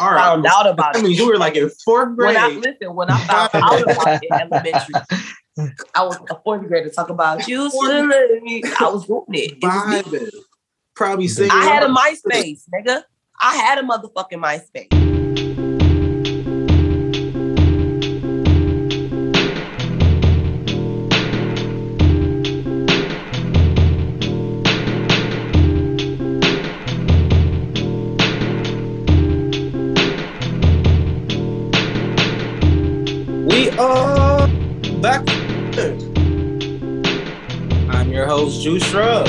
All right. found out about I it. mean, you were like in fourth grade. When I listen, when I found out about it in elementary, I was a fourth grader talk about you. I was doing it. It was Probably singing. I had a MySpace, nigga. I had a motherfucking MySpace. Host, Juice Shrub.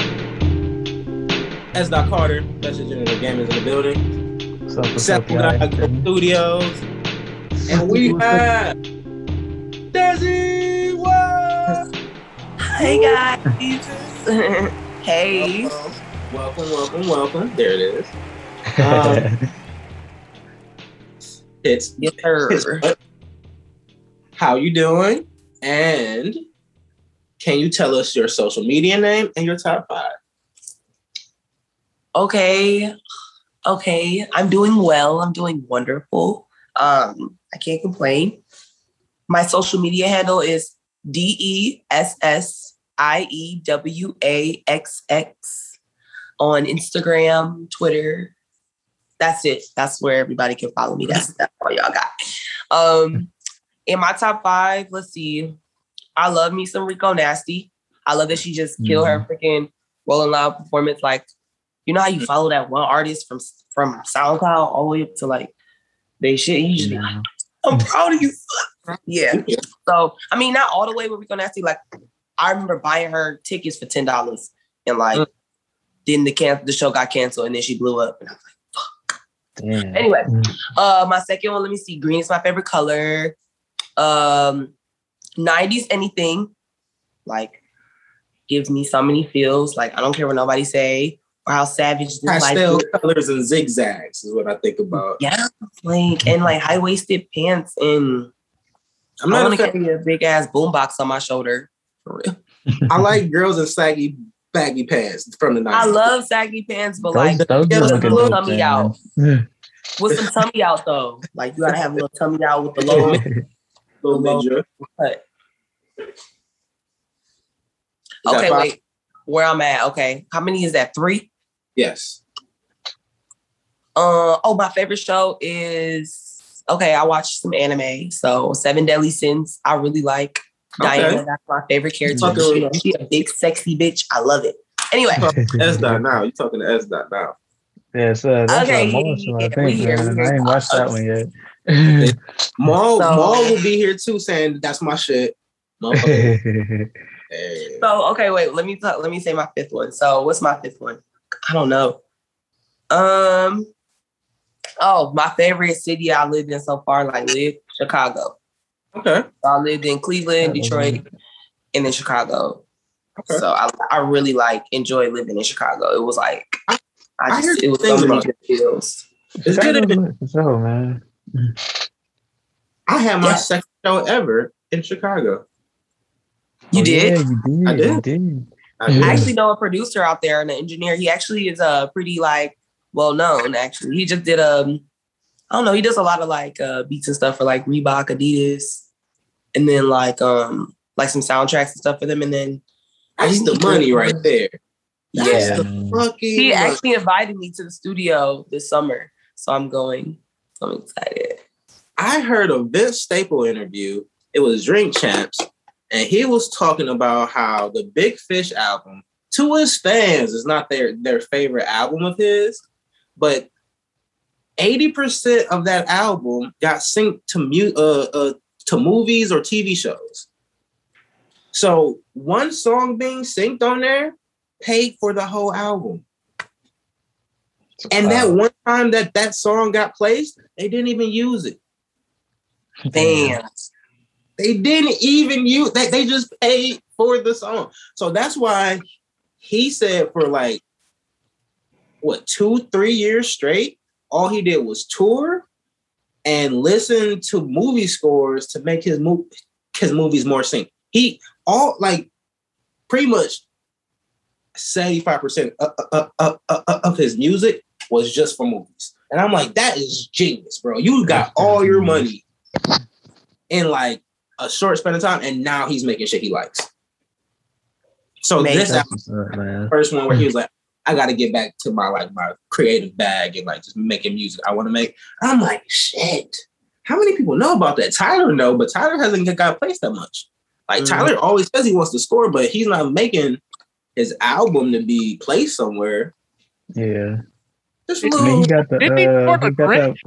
S. Dot Carter, Best General Gamers in the building. What's up? What's up, Seven Studios. And we have Desi West. Hey guys. hey. Welcome, welcome, welcome. There it is. Um, It's Yes, sir. It's? How you doing? And can you tell us your social media name and your top five? Okay. Okay. I'm doing well. I'm doing wonderful. Um, I can't complain. My social media handle is D E S S I E W A X X on Instagram, Twitter. That's it. That's where everybody can follow me. That's, that's all y'all got. Um, in my top five, let's see. I love me some Rico Nasty. I love that she just killed her freaking Rolling Loud performance. Like, you know how you follow that one artist from from SoundCloud all the way up to like they shit. You just be like, I'm proud of you. Yeah. So I mean, not all the way with Rico Nasty. Like, I remember buying her tickets for ten dollars, and like, Mm. then the can the show got canceled, and then she blew up. And I was like. Damn. Anyway, Mm. uh, my second one, let me see. Green is my favorite color. Um, 90s anything, like, gives me so many feels. Like, I don't care what nobody say or how savage this life Pastel is. colors and zigzags is what I think about. Yeah, like, and like high waisted pants, and I'm not gonna fan. carry a big ass boombox on my shoulder. For real. I like girls in saggy baggy pants from the 90s. I love saggy pants, but Those, like those yeah, do with look the good, little tummy man. out. Yeah. with some tummy out though. Like you gotta have a little tummy out with the low Little low- ninja. cut. That Okay, wait. Where I'm at? Okay, how many is that? Three. Yes. Uh oh, my favorite show is okay. I watched some anime, so Seven Deadly Sins. I really like Okay. Diana. That's my favorite character. Talking- She, she a big sexy bitch. I love it. Anyway, S dot now. You talking to S dot now. yeah, so that's Okay, okay, Marshall, I yeah, think, we here, man. we I here. ain't watched that one yet. Maul, So- Maul will be here too, saying that's my shit. Motherfucker. Hey. so okay, wait. Let me talk, let me say my fifth one. So what's my fifth one? I don't know. Um. Oh, my favorite city I lived in so far, like live Chicago. Okay. So I lived in Cleveland, Detroit, and then Chicago. Okay. So I, I really like enjoy living in Chicago. It was like I I just heard it was so many good feels. It's good. Chicago's in- for sure, man. I had my Yeah. second show ever in Chicago. You Oh, did? Yeah, you did. I did. You did. I Yeah. did. I actually know a producer out there and an engineer. He actually is uh pretty like well known. Actually, he just did um I don't know. He does a lot of like uh beats and stuff for like Reebok, Adidas, and then like um like some soundtracks and stuff for them. And then That's the money right there. That's Yeah. the fucking he money. actually invited me to the studio this summer, so I'm going. So I'm excited. I heard a Vince Staple interview. It was Drink Champs, and he was talking about how the Big Fish album, to his fans, is not their their favorite album of his, but eighty percent of that album got synced to mu- uh, uh, to movies or TV shows. So one song being synced on there paid for the whole album. And that one time that that song got placed, they didn't even use it. Damn. They didn't even use they, they just paid for the song. So that's why he said for like what two, three years straight, all he did was tour and listen to movie scores to make his move his movies more sync. He all like pretty much 75% of, of, of, of his music was just for movies. And I'm like, that is genius, bro. You got all your money in like a short span of time, and now he's making shit he likes. So Makes this sense. album, up, man? first one where he was like, I got to get back to my like my creative bag and like just making music I want to make. I'm like, shit. How many people know about that? Tyler know, but Tyler hasn't got placed that much. Like Mhm. Tyler always says he wants to score, but he's not making his album to be placed somewhere. Yeah. Just a I mean, little. he got the. Didn't he Uh, record he a got Grinch?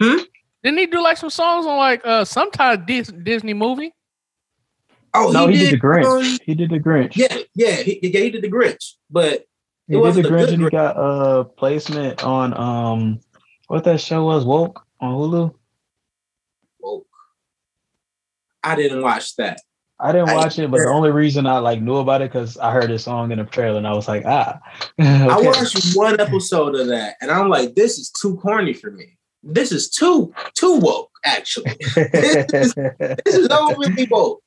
that Didn't he do like some songs on like uh some kind of Dis- Disney movie? Oh, no, he did the Grinch. um, he did the Grinch. yeah, yeah, he, yeah, he did the Grinch, but he did the Grinch, and he Grinch. got uh placement on um what that show was woke on Hulu. Woke. I didn't watch that. I didn't I- watch it, but the only reason I like knew about it because I heard his song in the trailer, and I was like, ah. I watched one episode of that, and I'm like, this is too corny for me. This is too too woke. Actually, this is overly woke.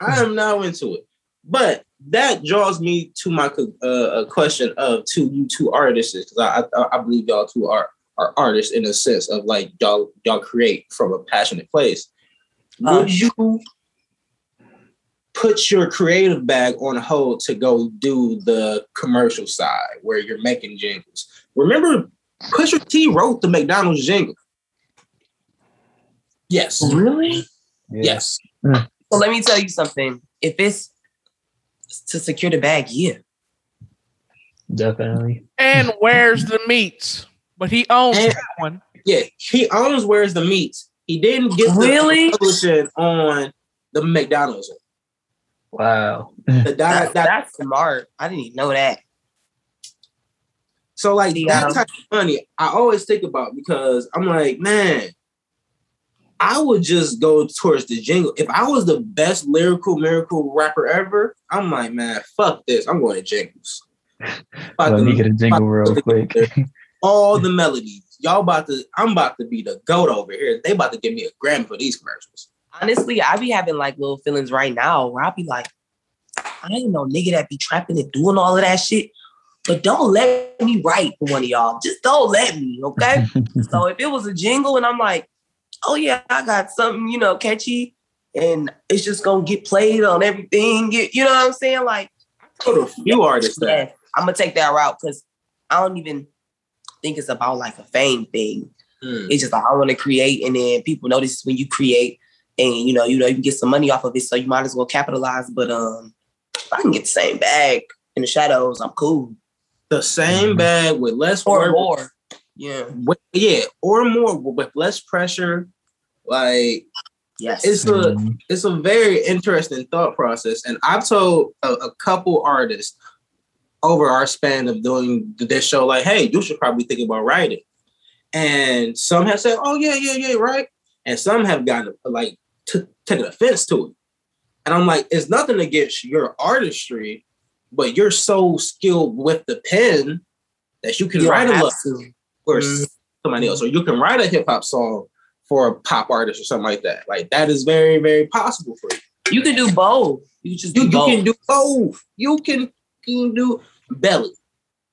I am now into it. But that draws me to my uh, uh, question of to you two artists because I, I I believe y'all two are are artists in a sense of like y'all y'all create from a passionate place. Uh, Would you put your creative bag on hold to go do the commercial side where you're making jingles? Remember, Pusha T wrote the McDonald's jingle. Yes, Really? Yeah. yes. Mm. So let me tell you something. If it's to secure the bag, yeah. definitely. And where's the meats? But he owns And- that one. Yeah, he owns Where's the Meats. He didn't get the Really? publishing on the McDonald's. Wow. The That's, that, that, that's smart. I didn't even know that. So like Yeah. that type of money, I always think about because I'm like, man, I would just go towards the jingle. If I was the best lyrical miracle rapper ever, I'm like, man, fuck this. I'm going to jingles. Let me get a jingle real quick. all the melodies. Y'all about to, I'm about to be the goat over here. They about to give me a Grammy for these commercials. Honestly, I be having like little feelings right now where I be like, I ain't no nigga that be trapping and doing all of that shit. But don't let me write for one of y'all. Just don't let me, okay? so if it was a jingle and I'm like, oh yeah, I got something, you know, catchy, and it's just gonna get played on everything. You, you know what I'm saying? Like, a few artists that I'm gonna take that route because I don't even think it's about like a fame thing. Hmm. It's just like I want to create, and then people notice when you create, and you know, you know, you can get some money off of it, so you might as well capitalize. But um, if I can get the same bag in the shadows, I'm cool. The same Mhm. bag with less Or work, more. Yeah. with- yeah, or more with less pressure. Like Yes. it's a Mhm. it's a very interesting thought process, and I've told a, a couple artists over our span of doing this show, like, hey, you should probably think about writing. And some have said, oh yeah, yeah, yeah, right. And some have gotten like t- taken offense to it. And I'm like, it's nothing against your artistry, but you're so skilled with the pen that you can write a love for Mhm. somebody else, or you can write a hip hop song for a pop artist or something like that. Like that is very, very possible for you. You can do both. You just You, do you both. can do both. You can, you can do belly.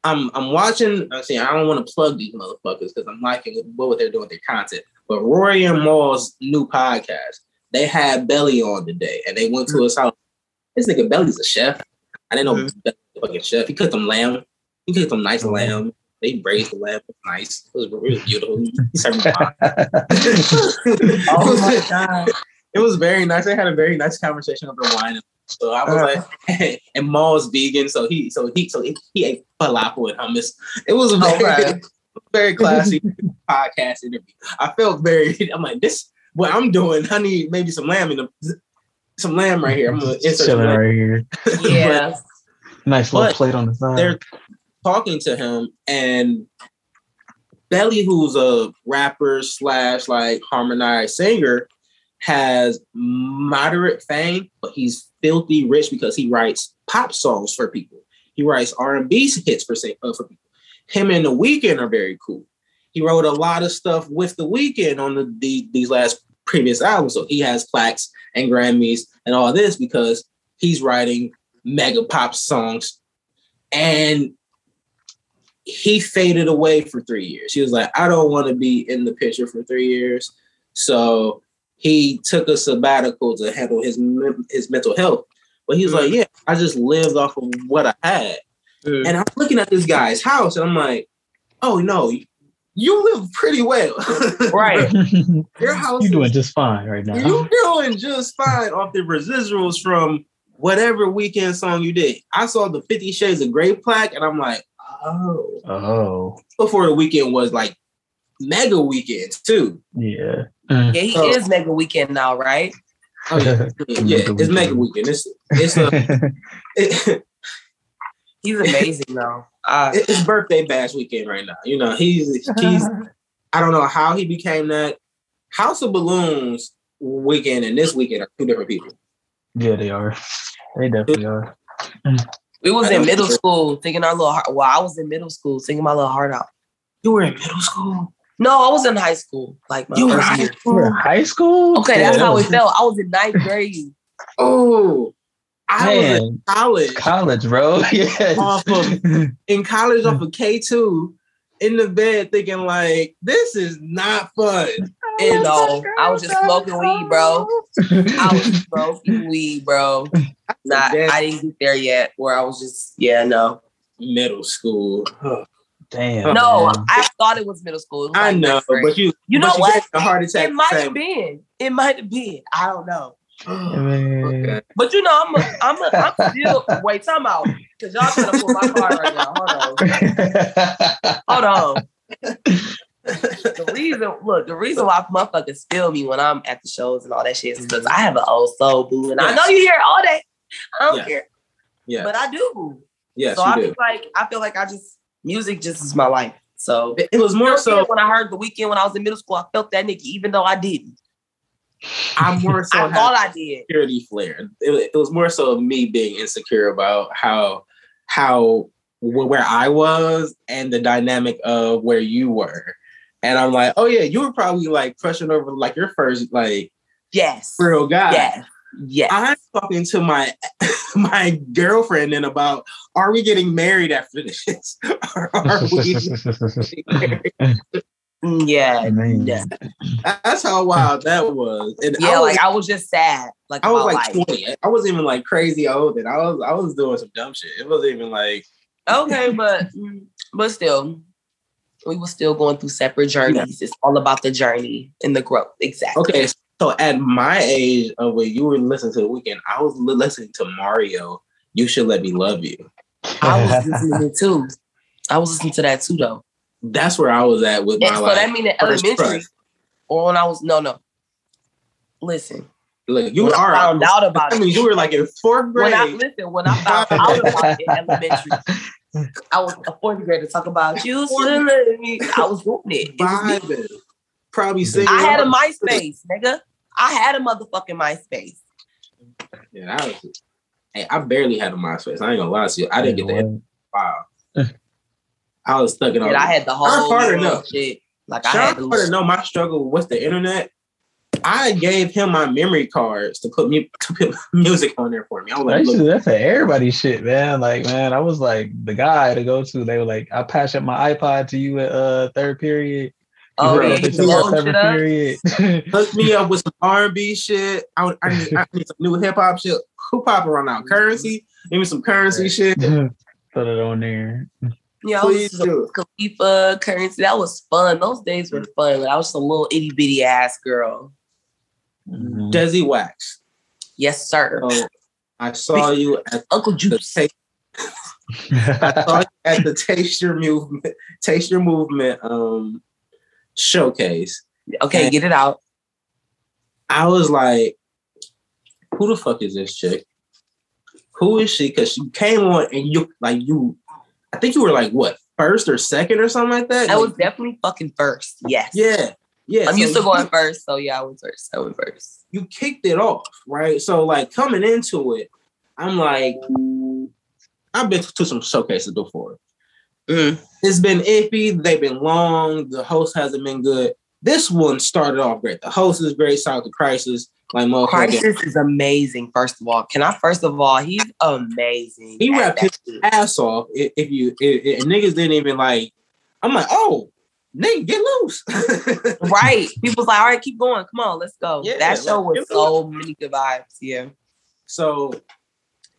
I'm I'm watching. I'm saying I don't want to plug these motherfuckers because I'm liking what they're doing with their content. But Rory and Maul's new podcast, they had Belly on today, and they went to his house. This nigga Belly's a chef. I didn't know Mhm. A fucking chef. He cooked them lamb. He cooked them nice Mhm. lamb. They braised the lamb. It was nice. It was, was beautiful. He served me. Oh my god. it was very nice. They had a very nice conversation over wine. So I was like, and Maul's vegan, so he so he so he, he ate falafel and hummus. It was a very Okay. very classy podcast interview. I felt very. I'm like this. What I'm doing, I need maybe some lamb in the some lamb right here. I'm gonna insert chilling right here. Yeah. Nice little plate on the side. they're talking to him and Belly, who's a rapper slash like harmonized singer, has moderate fame, but he's filthy rich because he writes pop songs for people. He writes R and B hits for say uh, for people. Him and the Weeknd are very cool. He wrote a lot of stuff with the Weeknd on the, the these last previous albums, so he has plaques and Grammys and all this because he's writing mega pop songs and he faded away for three years. He was like, I don't want to be in the picture for three years. So he took a sabbatical to handle his his mental health. But he was like, mm. Yeah, I just lived off of what I had. Mm. And I'm looking at this guy's house and I'm like, Oh no, you live pretty well. Right. Your house You're doing is- just fine right now. You're doing just fine off the residuals from whatever Weeknd song you did. I saw the Fifty Shades of Grey plaque, and I'm like, oh. Oh, Before the Weeknd was like mega weekends too. yeah. Mm. Yeah, he So- is mega Weeknd now, right? Oh yeah, yeah, it's mega Weeknd. It's it's a it, He's amazing though. Uh, it's birthday bash weekend right now. You know, he's he's I don't know how he became that. House of Balloons Weeknd and this Weeknd are two different people. yeah, they are. They definitely are. we was in middle school thinking our little heart. Well, I was in middle school singing my little heart out. You were in middle school. No, I was in high school. Like my You were first high year. You were in high school? Okay, Yeah, that's that how was- it felt. I was in ninth grade. Oh, I was in college. college, bro. Yeah. Off of in college off of K two in the bed thinking like this is not fun. And no, um, I was just smoking weed, bro. I was smoking weed, bro. Not, I didn't get there yet. Where I was just, yeah, no, Middle school. Damn. no. man. I thought it was middle school. Was I like know, ninth but you You but know what? a heart attack. it might have been. It might have been. I don't know. Man. Okay. But you know, I'm a, I'm a, I'm still wait, time out. Cause y'all trying to pull my card right now. Hold on. Hold on. The reason, look, the reason why motherfuckers feel me when I'm at the shows and all that shit is because mm-hmm. I have an old soul boo. And I know you hear it all day. I don't Yeah. care. Yeah. But I do. Yeah, so I you feel like I feel like I just music just is my life. So It, it was more so when I heard the Weeknd when I was in middle school, I felt that nigga, even though I didn't. I'm more so I thought I did. security flare. It, it was more so of me being insecure about how how where I was and the dynamic of where you were. And I'm like, oh yeah, you were probably like crushing over like your first like Yes. real guy. Yes. Yes. I'm talking to my my girlfriend and about are we getting married after this? or are we getting married? Mm, yeah. Yeah. That's how wild that was. And Yeah, I was, like I was just sad. Like I was like life. 20. I wasn't even like crazy old and I was I was doing some dumb shit. It wasn't even like Okay, but but still, we were still going through separate journeys. It's all about the journey and the growth. Exactly. okay. So at my age of when you were listening to the Weeknd, I was listening to Mario. You should let me love you. I was listening to it too. I was listening to that too though. That's where I was at with And my so like, that mean in first elementary crush. or when I was no no. Listen, Look, you when I found out about I mean, it. you were like in fourth grade. When I listen, when I found out about it in elementary, I was a fourth grader talk about you should let me. I was doing it. It was probably singing. I had a MySpace, nigga. I had a motherfucking MySpace. Yeah, that was. Hey, I barely had a MySpace. I ain't gonna lie to you. I didn't get the wow. I was stuck in all. And I had the whole Sean Carter, little no. shit. Like I Sean had to Carter know my struggle with the internet. I gave him my memory cards to put me to put music on there for me. I was like, used to look, do for everybody shit, man. Like, man, I was like the guy to go to. They were like, I patched up my iPod to you at uh third period. Oh, heard yeah, that you bitch at load seventh shit up? period. hook me up with some R and B shit. I, I, need, I need some new hip hop shit. Who popping right now? Curren$y. Give me some Curren$y Right. shit. Put it on there. Yeah, Please I was do. Khalifa Curren$y. That was fun. Those days were fun. Like, I was just a little itty bitty ass girl. Mhm. Desi Wax. Yes, sir. So I saw you at Uncle the Juice. taste. I saw you at the Taste Your Movement, Taste Your Movement um showcase. Okay, get it out. I was like, who the fuck is this chick? Who is she? Because she came on and you like you, I think you were like what first or second or something like that. I was definitely fucking first. Yes. yeah, yeah. I'm so used to going first. So yeah, I was first. I was first. You kicked it off, right? So like coming into it, I'm like, I've been to some showcases before. Mhm. It's been iffy. They've been long. The host hasn't been good. This one started off great. The host is great. Shout out to Crisis. Like. Crisis is amazing. First of all, can I? First of all, he's amazing. He rapped his ass off. If, if you if, if niggas didn't even like, I'm like, oh, nigga, get loose. Right. People's like, all right, keep going. Come on, let's go. Yeah, that show like, was so many good vibes. Yeah. So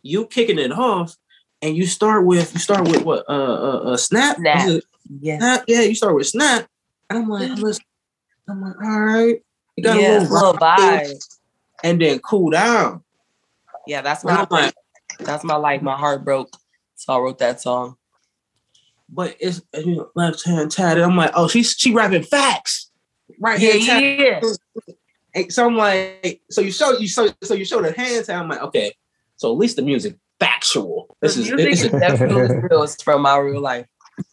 you kicking it off, and you start with you start with what? Uh, uh, uh snap. Snap. Yeah. snap? Yeah, you start with snap. And I'm like, I'm like, all right. You got Yeah, a little vibe. And then cool down. Yeah, that's my like, that's my like my heart broke. So I wrote that song. but it's you know, left hand tatted. I'm like, oh, she's she rapping facts. Right Yeah, hand yeah. And so I'm like, so you show you so so you show the hand tat. I'm like, okay, so at least the music factual. This The is, music this is is definitely real. It's from my real life.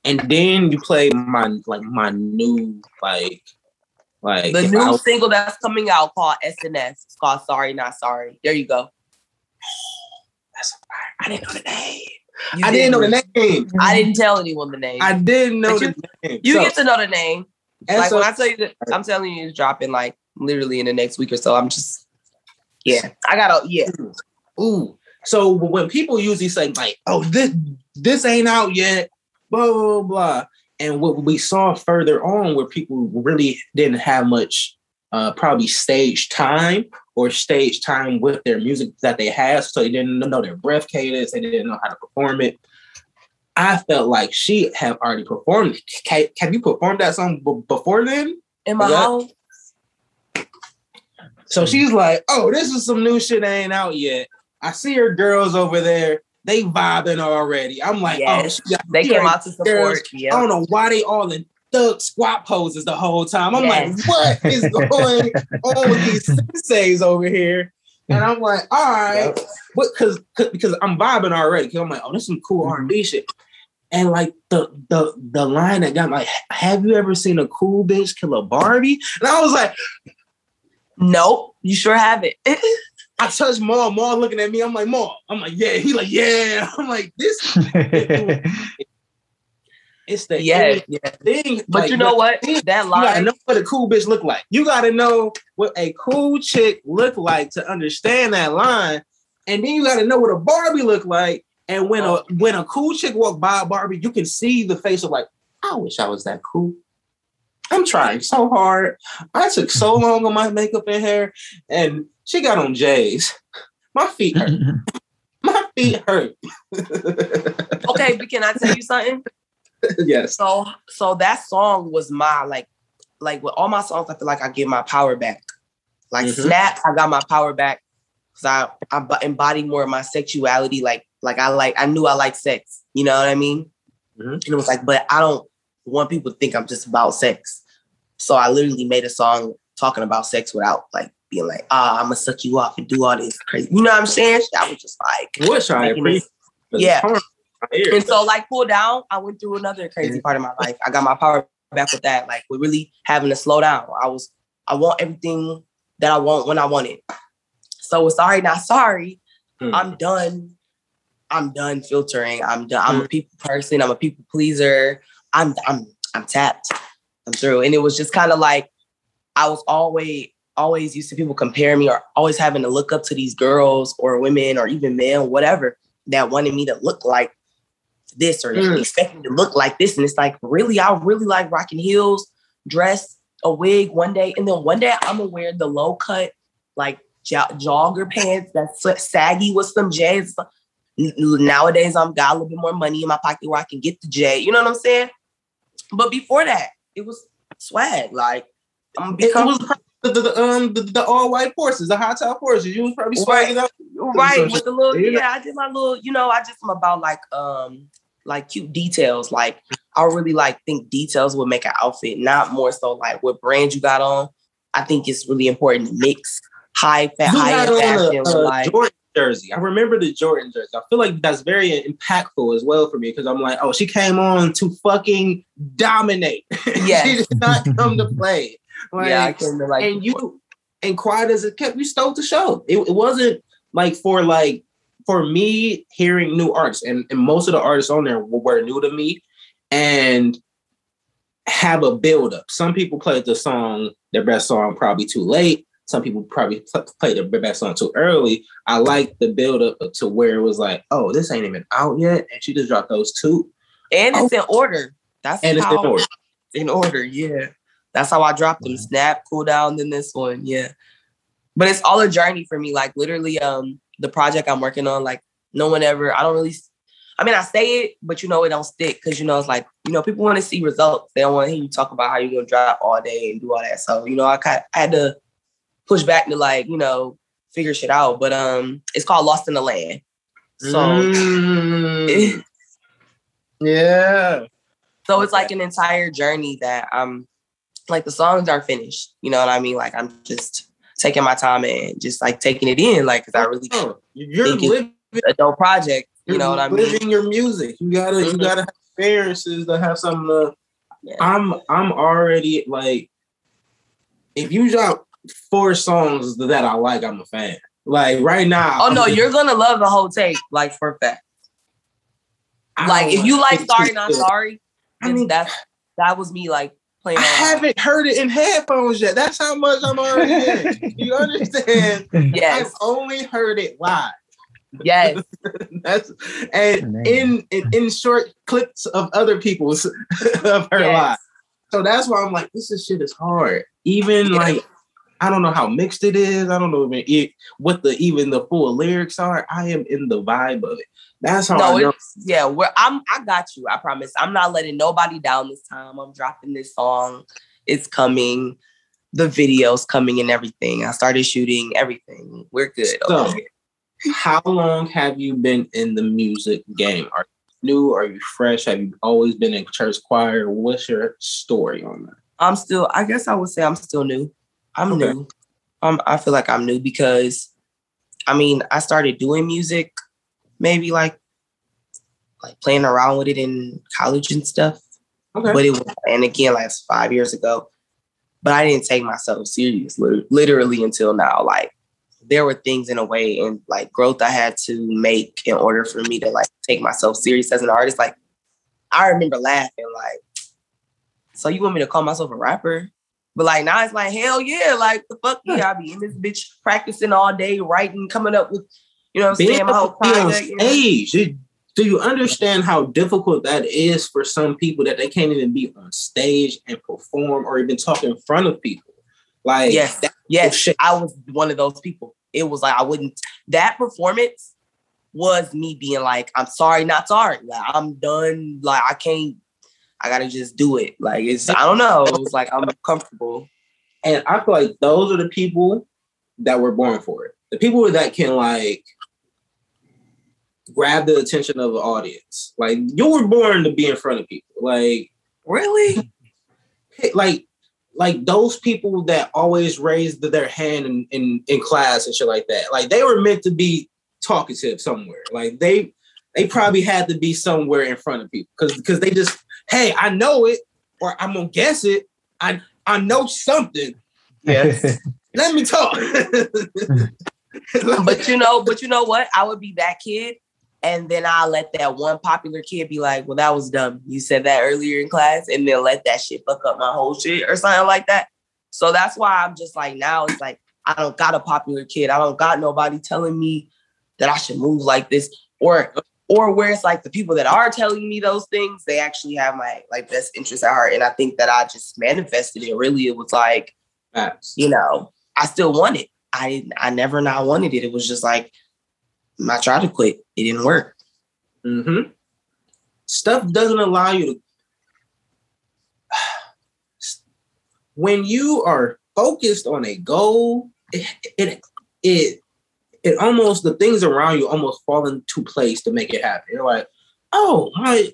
and then you play my like my new like like The new was- single that's coming out called SNS. It's called Sorry Not Sorry. There you go. that's fire. I didn't know the name. You I didn't know the name. I didn't tell anyone the name. I didn't know But the name. you So- get to know the name. and like so- when I tell you that I'm telling you it's dropping like literally in the next week or so. I'm just yeah. I gotta yeah. ooh. So when people usually say like, "Oh, this this ain't out yet," blah blah blah, and what we saw further on, where people really didn't have much, uh, probably stage time or stage time with their music that they had, so they didn't know their breath cadence, they didn't know how to perform it. I felt like she had already performed it. Have you performed that song b- before then? In my house. So she's like, "Oh, this is some new shit that ain't out yet." I see her girls over there; they vibing already. I'm like, oh, Yes. "Oh, They came out to support. Yeah. I don't know why they all in thug squat poses the whole time. I'm Yes. like, what is going on with these senseis over here? And I'm like, all right, what? Because because I'm vibing already. Because I'm like, oh, this is some cool R&B mm-hmm. shit. And like the the the line that got me, like, have you ever seen a cool bitch kill a Barbie? And I was like, Nope. You sure have it. I touched Maul. Maul looking at me. I'm like, Maul. I'm like, yeah. He like, yeah. I'm like, this. It's the yeah. yeah. thing. But like, you know what? That You gotta know what a cool bitch look like. You gotta know what a cool chick look like to understand that line, and then you gotta know what a Barbie look like. And when a oh. when a cool chick walk by a Barbie, you can see the face of like, I wish I was that cool. I'm trying so hard. I took so long on my makeup and hair, and she got on J's. My feet hurt. My feet hurt. okay, but can I tell you something? yes. So so that song was my like like with all my songs, I feel like I get my power back. Like Mhm. snap, I got my power back because I embody more of my sexuality. Like like I like I knew I liked sex. You know what I mean? Mhm. And it was like, but I don't want people to think I'm just about sex. So I literally made a song talking about sex without like being like, ah, I'm gonna suck you off and do all this crazy. You know what I'm saying? I was just like, Wish I appreciate. Yeah. And so like pull down, I went through another crazy part of my life. I got my power back with that. Like we're really having to slow down. I was I want everything that I want when I want it. So sorry, not sorry. Hmm. I'm done. I'm done filtering. I'm done. I'm a people person. I'm a people pleaser. I'm I'm I'm tapped. I'm through. And it was just kind of like I was always always used to people compare me or always having to look up to these girls or women or even men, whatever, that wanted me to look like this or Mm. expect me to look like this. And it's like, really, I really like rocking heels, dress, a wig one day. And then one day I'm gonna wear the low cut, like jo- jogger pants that's saggy with some J's. Nowadays, I'm got a little bit more money in my pocket where I can get the J. You know what I'm saying? But before that, it was swag. Like I'm It become was the, the, the, um the, the all white horses, the hot top horses. You was probably swagging out. right with the little know- yeah. I did my little. You know, I just am about like um like cute details. Like I really like think details would make an outfit, not more so like what brand you got on. I think it's really important to mix high fat, high had end on fashion a, a like Jordan jersey. I remember the Jordan jersey. I feel like that's very impactful as well for me because I'm like, oh, she came on to fucking dominate. Yeah, she did not come to play. Like, yeah, I came to like and you and quiet as it kept, you stole the show. It, it wasn't like for like for me hearing new artists, and, and most of the artists on there were, were new to me, and have a build up. Some people played the song, their best song, probably too late. Some people probably played play their best song too early. I like the build up to where it was like, oh, this ain't even out yet, and she just dropped those two, And it's oh. in order. That's and it's in order. in order, yeah. That's how I dropped them. Snap, cool down, then this one, yeah. But it's all a journey for me. Like literally, um, the project I'm working on, like no one ever. I don't really. I mean, I say it, but you know, it don't stick because you know it's like you know people want to see results. They don't want to hear you talk about how you're gonna drop all day and do all that. So you know, I kind I had to push back to like you know figure shit out. But um, it's called Lost in the Land. So. Mm, yeah. So it's like an entire journey that um like the songs are finished. You know what I mean? Like I'm just taking my time and just like taking it in, like because I really Oh, you're living. a dope project. You know what I mean? living your music. You gotta. You Mhm. gotta have experiences to have something to. Yeah. I'm. I'm already like. If you drop four songs that I like, I'm a fan. Like right now. Oh no, I'm- you're gonna love the whole tape, like for a fact. I Like if you like Sorry Not. Sorry, I mean, that's that was me like playing. I haven't heard it in headphones yet. That's how much I'm already in. You understand? Yes, I've only heard it live. yes, That's and Man. in, in in short clips of other people's of her yes. life. So that's why I'm like, this is shit is hard. Even Yeah. like, I don't know how mixed it is. I don't know even it, what the even the full lyrics are. I am in the vibe of it. That's how No, I know. yeah. We're, I'm. I got you. I promise. I'm not letting nobody down this time. I'm dropping this song. It's coming. The video's coming and everything. I started shooting everything. We're good. So- here. How long have you been in the music game? Are you new? Are you fresh? Have you always been in church choir? What's your story on that? I'm still. I guess I would say I'm still new. I'm Okay. new. Um, I feel like I'm new because, I mean, I started doing music, maybe like, like playing around with it in college and stuff. Okay. But it was, and again, like five years ago. But I didn't take myself serious, literally until now. Like there were things in a way and like growth I had to make in order for me to like take myself serious as an artist. Like I remember laughing, like, so you want me to call myself a rapper? But like now it's like hell yeah, like the fuck yeah, I be in this bitch practicing all day, writing, coming up with, you know, what I'm being saying my whole be on project. you know? stage. Do, you understand how difficult that is for some people that they can't even be on stage and perform or even talk in front of people? Like Yes, yes, shit. I was one of those people. It was like I wouldn't. That performance was me being like, "I'm sorry, not sorry. Like I'm done. Like I can't. I gotta just do it. Like it's. I don't know. It was like I'm comfortable. and I feel like those are the people that were born for it. The people that can like grab the attention of the audience. Like you were born to be in front of people. Like Really? like like those people that always raised their hand in, in in class and shit like that like they were meant to be talkative somewhere like they they probably had to be somewhere in front of people because because they just hey i know it or i'm gonna guess it i i know something Yes. let me talk But you know, but you know what? I would be that kid, and then I let that one popular kid be like, "Well, that was dumb. You said that earlier in class," and then let that shit fuck up my whole shit or something like that. So that's why I'm just like now it's like I don't got a popular kid. I don't got nobody telling me that I should move like this, or or where it's like the people that are telling me those things, they actually have my like best interest at heart, and I think that I just manifested it. Really, it was like you know, I still want it. I didn't, I never not wanted it. It was just like I tried to quit. It didn't work. Mm-hmm. Stuff doesn't allow you to. When you are focused on a goal, it it it, it almost the things around you almost fall into place to make it happen. You're like, oh my,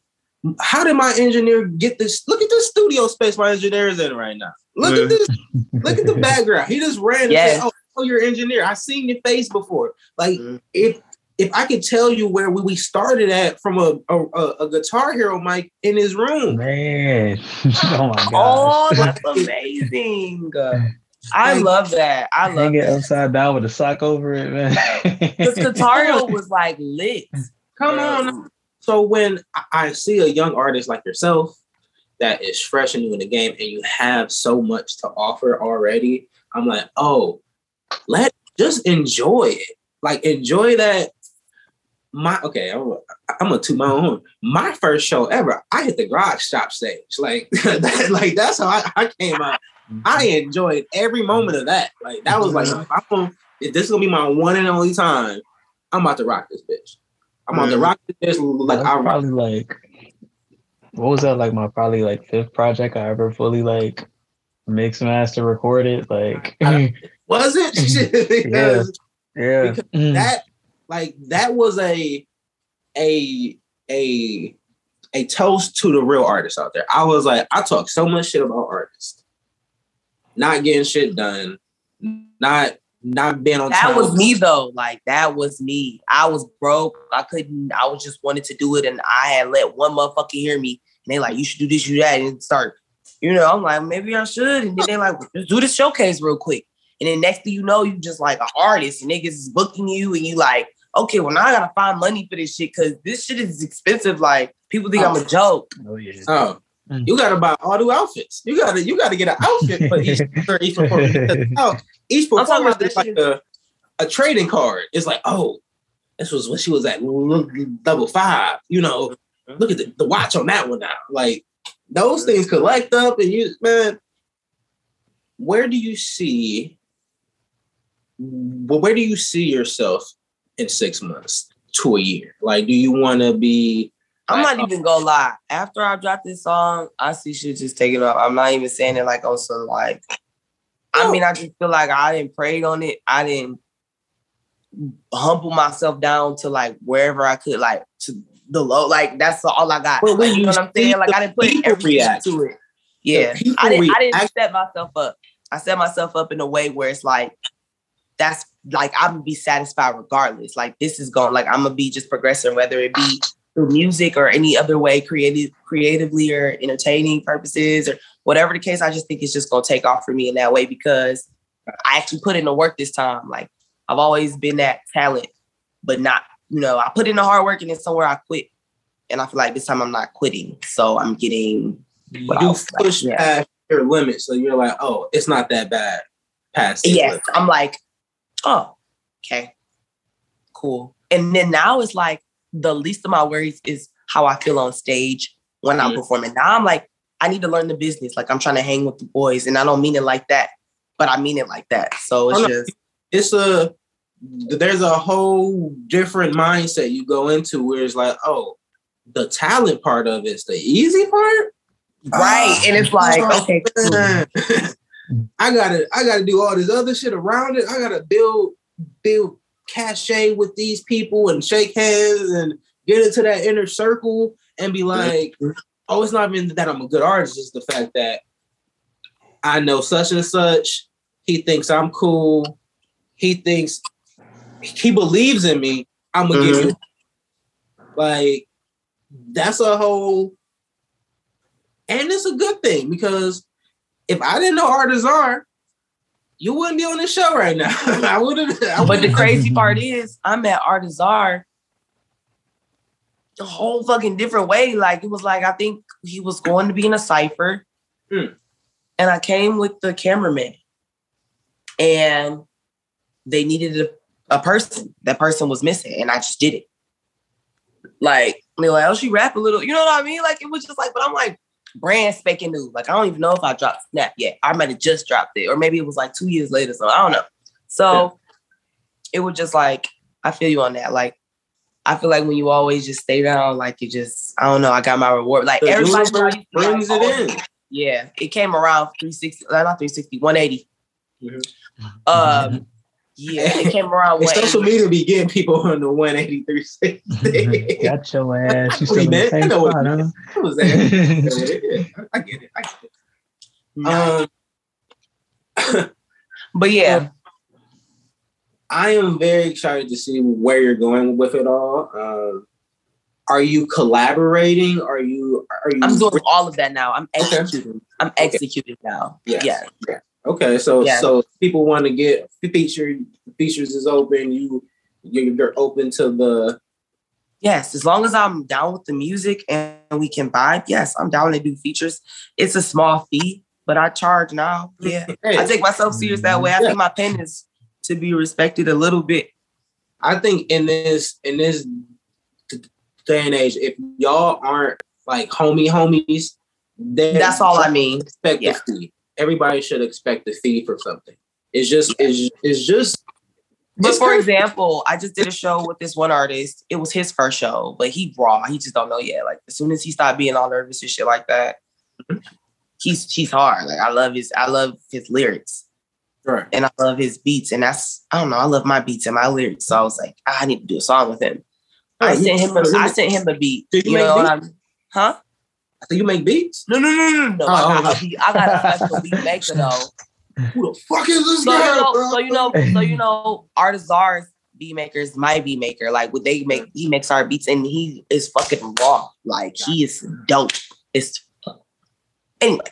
how did my engineer get this? Look at this studio space my engineer is in right now. Look at this. Look at the background. He just ran and said, oh, oh, you're engineer. I've seen your face before. Like Mhm. if if I could tell you where we, we started at from a, a a- a guitar hero mic in his room. Man. oh my Oh, god. that's amazing. I Like- love that. I love Hang it that. upside down with a sock over it, man. Because Katario was like lit. Come on. So when I- I see a young artist like yourself that is fresh and new in the game, and you have so much to offer already, I'm like, oh, let just enjoy it. Like enjoy that. My okay, I'm, I'm gonna toot my own horn. My first show ever, I hit the garage shop stage. Like, that, like that's how I, I came out. I enjoyed every moment of that. Like that was like, Mm-hmm. I'm gonna, if this is gonna be my one and only time, I'm about to rock this bitch. I'm about to Mm-hmm. rock this bitch. Like That's I probably like what was that like my probably like fifth project I ever fully like mix master recorded like Was it? Yeah because Mm. that like that was a a a a toast to the real artists out there. I was like, I talk so much shit about artists, not getting shit done, not not being on That time. was me though. Like that was me. I was broke. I couldn't. I was just wanted to do it, and I had let one motherfucker hear me, and they like, you should do this, you that, and start. You know, I'm like, maybe I should, and then they like, just do this showcase real quick, and then next thing you know, you just like an artist, and niggas is booking you, and you like, okay, well now I gotta find money for this shit because this shit is expensive. Like people think I'm a joke. oh yeah Oh, Mm. you gotta buy all new outfits. You gotta you gotta get an outfit for each for each performance. Oh, each I'm talking performance about is like a, a trading card. It's like, oh, this was when she was at look, double five. You know, look at the, the watch on that one now. Like those things collect up, and you man, where do you see? Well, where do you see yourself in six months to a year? Like, do you want to be? I'm Like, not even gonna lie. After I drop this song, I see shit just taking off. I'm not even saying it like on some like. I mean, I just feel like I didn't pray on it. I didn't humble myself down to like wherever I could, like to the low. Like that's all I got. Well, when Like, you know what I'm saying? Like I didn't put everything react, to it. Yeah, I didn't. I didn't set myself up. I set myself up in a way where it's like that's like I'm gonna be satisfied regardless. Like this is going like I'm gonna be just progressing, whether it be through music or any other way, creative, creatively or entertaining purposes or whatever the case. I just think it's just gonna take off for me in that way because I actually put in the work this time. Like I've always been that talent, but not you know I put in the hard work and then somewhere I quit, and I feel like this time I'm not quitting. So I'm getting You push Yeah. past your limit, so you're like, oh, it's not that bad. Past yes, limit. I'm like, oh, okay, cool. And then now it's like the least of my worries is how I feel on stage when I'm Mhm. performing. Now I'm like, I need to learn the business. Like I'm trying to hang with the boys, and I don't mean it like that, but I mean it like that. So it's Oh, just it's a there's a whole different mindset you go into where it's like, oh, the talent part of it's the easy part. right, and it's like, Oh, okay, cool. I gotta I gotta do all this other shit around it. I gotta build build cachet with these people and shake hands and get into that inner circle and be like, oh, it's not even that I'm a good artist, it's the fact that I know such and such. He thinks I'm cool. He thinks he believes in me. I'm gonna give mm-hmm. you like that's a whole and it's a good thing because if I didn't know artists are, you wouldn't be on the show right now. I would have. But the crazy part is, I'm at Artizar a whole fucking different way. Like it was like I think he was going to be in a cipher, Hmm. and I came with the cameraman, and they needed a, a person. That person was missing, and I just did it. Like they were like, oh, she rap a little, you know what I mean? Like it was just like, but I'm like brand spanking new. Like I don't even know if I dropped Snap yet. I might have just dropped it, or maybe it was like two years later. So I don't know. So it was just like I feel you on that. Like I feel like when you always just stay down, like you just I don't know. I got my reward. Like The everybody universe I used to be brings like, it oh, in. Yeah, it came around 360, uh, not 360, 180. Mhm. Um, yeah, it came around And social media be getting people on the 183 60. Got your ass. You What he still in the meant? I same know what spot, huh? I was there. Yeah, I get it. I get it. Um, But yeah, I am very excited to see where you're going with it all. Um, are you collaborating? Are you? Are you? I'm doing all of that now. I'm Okay. executing. I'm executing now. Yes. Yeah. Okay, so so people want to get feature features is open. You you're open to the Yes, as long as I'm down with the music and we can vibe, yes, I'm down to do features. It's a small fee, but I charge now. Yeah. Hey, I take myself serious that way. I Yeah. think my pen is to be respected a little bit. I think in this in this day and age, if y'all aren't like homie homies, then That's all I mean. expect Yeah. a fee. Everybody should expect a fee for something. It's just it's, it's just But it's for crazy. example, I just did a show with this one artist. It was his first show, but he raw. He just don't know yet. Like as soon as he stopped being all nervous and shit like that, he's he's hard. Like I love his I love his lyrics right. and I love his beats. And that's I don't know, I love my beats and my lyrics. So I was like, I need to do a song with him. I Oh, sent him a, I sent him a beat. Do you You know what Huh? So you make beats? No, no, no, no, no. Oh, I, got oh. a beat, I got a special beat maker though. Who the fuck is this So you guy? know, so you know, so you know, Artizar's beat maker is my beat maker. Like what they make, he makes our beats and he is fucking raw. Like he is dope. It's anyway.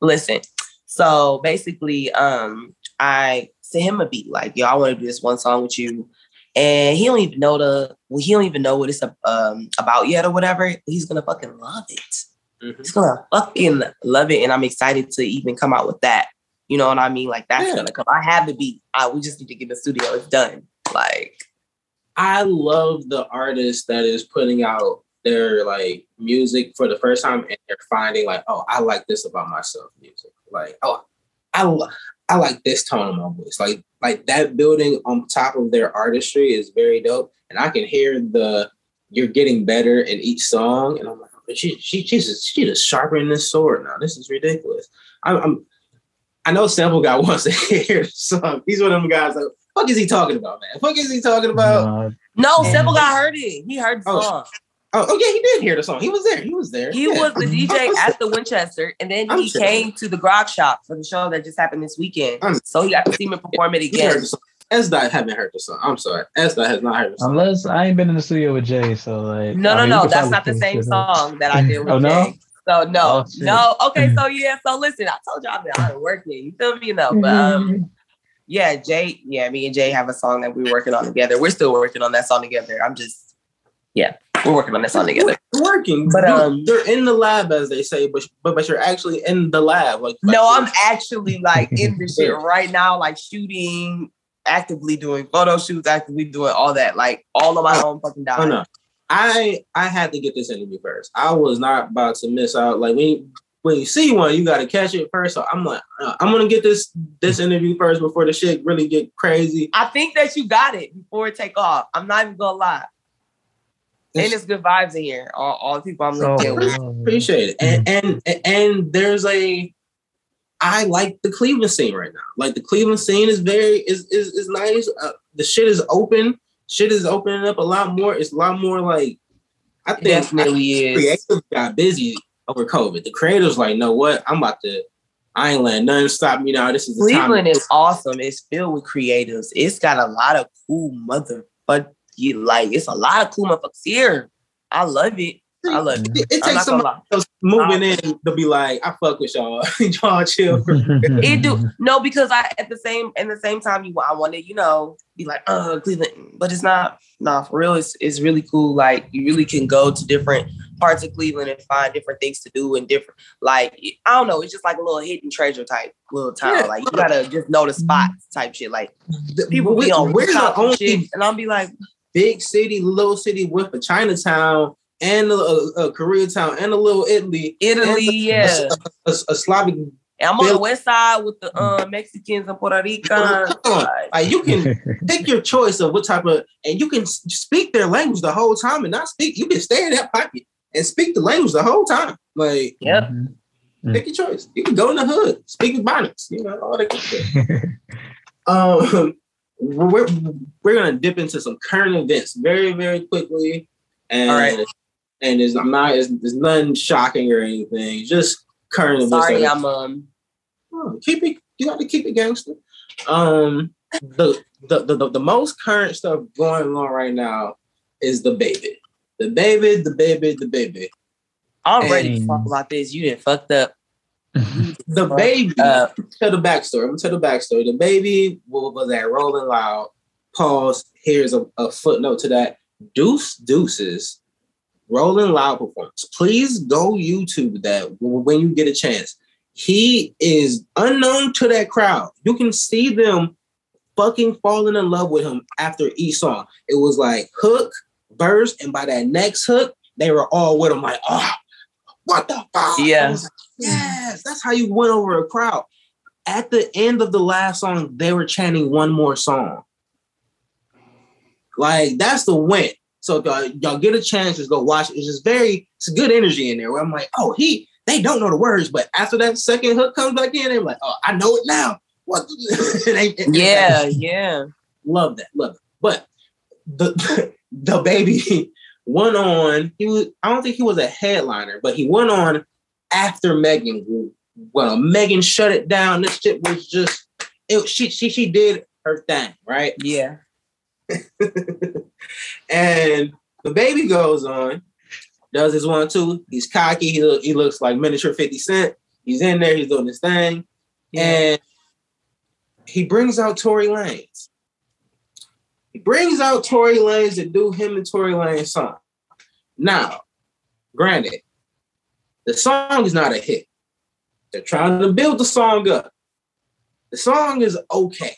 Listen, so basically, um, I sent him a beat like, yo, I want to do this one song with you. And he don't even know the well, he don't even know what it's um, about yet or whatever. He's gonna fucking love it. Mhm. He's gonna fucking love it, and I'm excited to even come out with that. You know what I mean? Like that's Yeah. gonna come. I have the beat. I, we just need to get the studio. It's done. Like I love the artist that is putting out their like music for the first time and they're finding like, oh, I like this about myself music. Like, oh, I I like this tone of my voice. Like like that building on top of their artistry is very dope. And I can hear the you're getting better in each song. And I'm like, she she she's just, she just sharpening this sword now. This is ridiculous. I'm, I'm I know Sample Guy wants to hear the song. He's one of them guys like, fuck is he talking about, man? Fuck is he talking about? Uh, no, Yeah. Simple guy heard it. He heard the Oh, song. Oh, oh yeah, he did hear the song. He was there. He was there. He Yeah. was the DJ at the Winchester, and then I'm he sure. came to the Grog Shop for the show that just happened this weekend. I'm- so he got to see me perform it He again. Heard the song. S dot haven't heard the song. I'm sorry. S dot has not heard the song. unless I ain't been in the studio with Jay, so like No, I no, mean, no. That's not the same it song that I did with Oh, no? Jay. So no, Oh, no. Okay, so yeah. So listen, I told y'all that I'm working. You feel me? You know, but um, yeah, Jay. Yeah, me and Jay have a song that we're working on together. We're still working on that song together. I'm just, yeah, we're working on that song together. It's working, But, but um, um, they're in the lab as they say, but but, but you're actually in the lab. Like, like No, I'm actually like in the shit right now, like shooting, actively doing photo shoots, actively doing all that, like all of my own fucking Oh no, I I had to get this interview first. I was not about to miss out. Like when you, when you see one, you got to catch it first. So I'm like, uh, I'm gonna get this this interview first before the shit really get crazy. I think that you got it before it take off. I'm not even gonna lie. And it's good vibes in here. All, all the people I'm So, linked in with. appreciate it. And and and there's a I like the Cleveland scene right now. Like the Cleveland scene is very is is, is nice. Uh, the shit is open. Shit is opening up a lot more. It's a lot more like I think definitely is. creative got busy over COVID. The creators like, know what? I'm about to. I ain't letting nothing stop me now. This is the time. Cleveland is awesome. It's filled with creatives. It's got a lot of cool mother, but you like it's a lot of cool motherfuckers here. I love it. I love it. It, it takes not gonna somebody else moving in to be like, I fuck with y'all. y'all chill. It do no because I at the same in the same time you I want to you know be like uh Cleveland, but it's not nah for real. It's it's really cool. Like you really can go to different parts of Cleveland and find different things to do and different like I don't know. It's just like a little hidden treasure type little town. Yeah. Like you gotta just know the spots type shit. Like people we, be on we're the rooftops and only shit, and I'll be like big city, little city with a Chinatown and a, a, a Koreatown and a little Italy, Italy, and yeah. a, a, a Slavic. I'm on the west side with the uh, Mexicans and Puerto Ricans. Like, you can pick your choice of what type of, and you can speak their language the whole time and not speak. You can stay in that pocket and speak the language the whole time. Like yep. pick your choice. You can go in the hood, speak Ebonics, you know all that good stuff. Um, we're we're gonna dip into some current events very very quickly, and All right. And it's I'm not it's, there's nothing shocking or anything, just current events. Sorry, that- I'm um Oh, keep it. You got to keep it gangster. Um, the, the the the the most current stuff going on right now is the baby, the baby, the baby, the baby, I'm ready to And- talk about this. You didn't fucked up. the baby. up. Tell the backstory. I'm gonna tell the backstory. The baby wa- was at Rolling Loud. Pause. Here's a, a footnote to that. Deuce Deuces Rolling Loud performance. Please go YouTube that when you get a chance. He is unknown to that crowd. You can see them fucking falling in love with him after each song. It was like hook, verse, and by that next hook, they were all with him like, oh, what the fuck? Yeah. Like, yes, that's how you win over a crowd. At the end of the last song, they were chanting one more song. Like that's the win. So if y'all, y'all get a chance, just go watch. It's just very, it's good energy in there. Where I'm like, oh, he, they don't know the words, but after that second hook comes back in, they're like, oh, I know it now. What? yeah, yeah. Love that, love it. But the the baby went on. He was. I don't think he was a headliner, but he went on after Megan. Well, Megan shut it down. This shit was just. It. She she she did her thing, right? Yeah. And the baby goes on, does his one two. He's cocky. He, look, he looks like miniature 50 Cent. He's in there, he's doing his thing. Yeah. And he brings out Tory Lanez. He brings out Tory Lanez to do him and Tory Lanez song. Now, granted, the song is not a hit. They're trying to build the song up. The song is okay.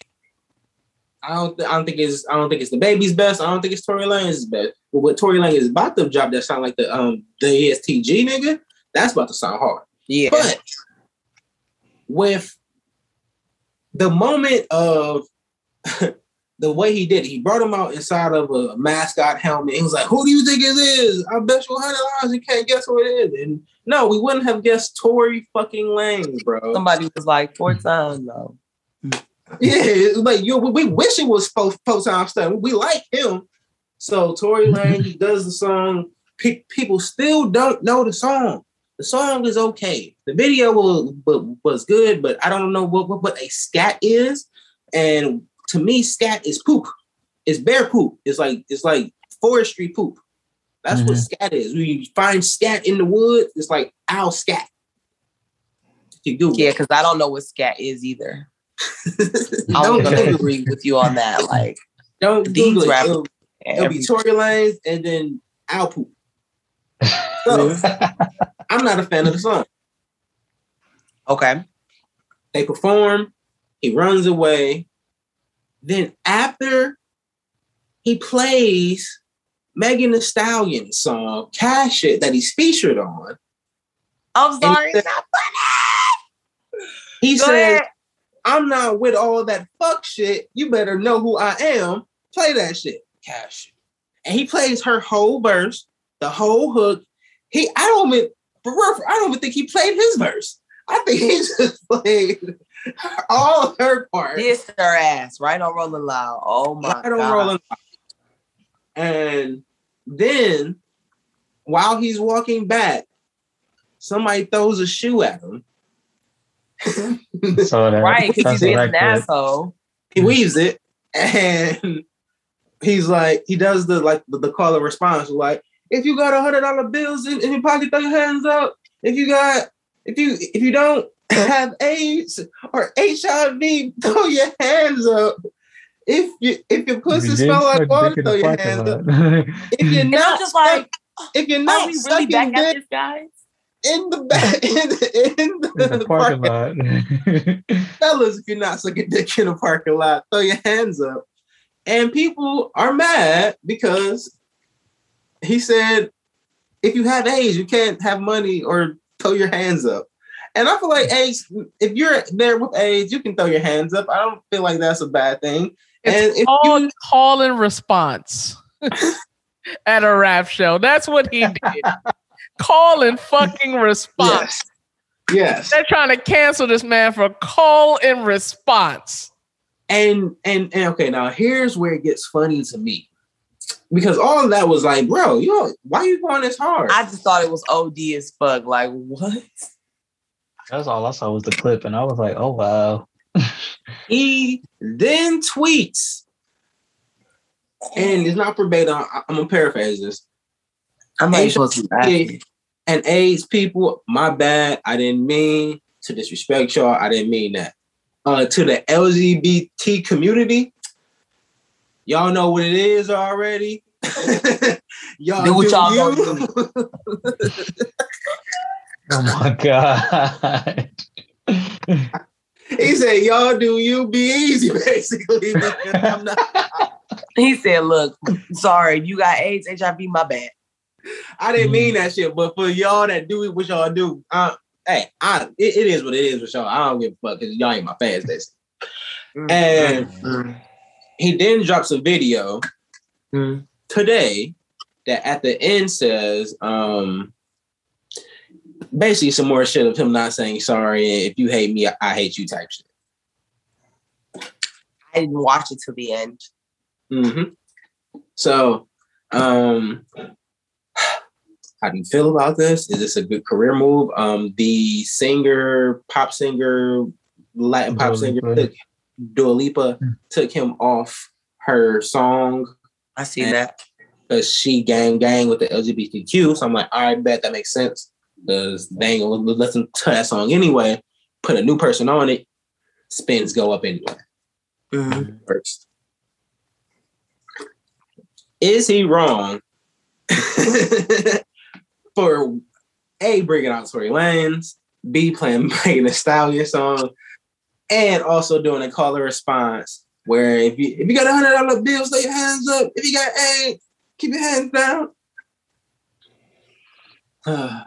I don't. I don't think it's. I don't think it's the baby's best. I don't think it's Tory Lanez's best. But what Tory Lanez is about to drop that sound like the um the ESTG nigga, that's about to sound hard. Yeah. But with the moment of the way he did it, he brought him out inside of a mascot helmet. He was like, "Who do you think it is? I bet you a hundred dollars you can't guess who it is." And no, we wouldn't have guessed Tory fucking Lanez, bro. Somebody was like four times though. Yeah, like you, we wish it was post time stuff. We like him. So Tory Lane, he does the song. Pe- people still don't know the song. The song is okay. The video was, was good, but I don't know what, what, what a scat is. And to me, scat is poop. It's bear poop. It's like it's like forestry poop. That's mm-hmm. what scat is. When you find scat in the woods, it's like owl scat. You do yeah, because I don't know what scat is either. Gonna agree with you on that. Like, don't Google it. It'll, it'll be Tory Lanez and then Owl Poop. So, I'm not a fan of the song. Okay. They perform. He runs away. Then after he plays Megan Thee Stallion song, Cash It, that he's featured on. I'm sorry, it's not funny. He said. I'm not with all that fuck shit. You better know who I am. Play that shit. Cash. And he plays her whole verse, the whole hook. He, I don't even, for real, I don't even think he played his verse. I think he just played all her parts. Dissed her ass right on Rolling Loud. Oh my right god. on Rolling Loud. And then while he's walking back, somebody throws a shoe at him so that, right, because he's being an asshole. He weaves it, and he's like, he does the like the, the call and response, like, if you got a hundred dollar bills in, in your pocket, throw your hands up. If you got, if you if you don't have AIDS or HIV, throw your hands up. If you if your pussy smell like water, throw your hands up. if you're not just like, if you're not we really back at this, guys in the back in the, in the, in the parking, parking lot. Fellas, if you're not sucking dick in the parking lot, throw your hands up. And people are mad because he said, if you have AIDS, you can't have money or throw your hands up. And I feel like AIDS, if you're there with AIDS, you can throw your hands up. I don't feel like that's a bad thing. It's and called you, call and response at a rap show. That's what he did call and fucking response. Yes. yes. They're trying to cancel this man for call and response. And, and and okay, now here's where it gets funny to me. Because all of that was like, bro, you know, why are you going this hard? I just thought it was OD as fuck. Like, what? That's all I saw was the clip, and I was like, oh wow. he then tweets, and it's not verbatim. I'm gonna paraphrase this. I'm not supposed to And AIDS people, my bad. I didn't mean to disrespect y'all. I didn't mean that. Uh, to the LGBT community, y'all know what it is already. y'all Do what y'all you. Oh my god. he said, "Y'all do you be easy," basically. I'm not. He said, "Look, sorry, you got AIDS, HIV, my bad." I didn't mean that shit, but for y'all that do it, what y'all do, uh, hey, I it, it is what it is with y'all. I don't give a fuck because y'all ain't my fans, basically. And Mm, he then drops a video mm. today that at the end says, um, basically some more shit of him not saying sorry. and If you hate me, I, I hate you type shit. I didn't watch it till the end. hmm So, um, how do you feel about this? Is this a good career move? Um, the singer, pop singer, Latin pop Dua singer, Lipa. took, Dua Lipa Mm. took him off her song I see And- that. because she gang gang with the LGBTQ. So I'm like, all right, bet that makes sense because they ain't gonna listen to that song anyway. Put a new person on it, spins go up anyway. Mm-hmm. First, is he wrong for a bringing out Tory Lanez, b playing Megan Thee Stallion song, and also doing a call and response where if you if you got a hundred dollar bill, throw your hands up. If you got eight, keep your hands down.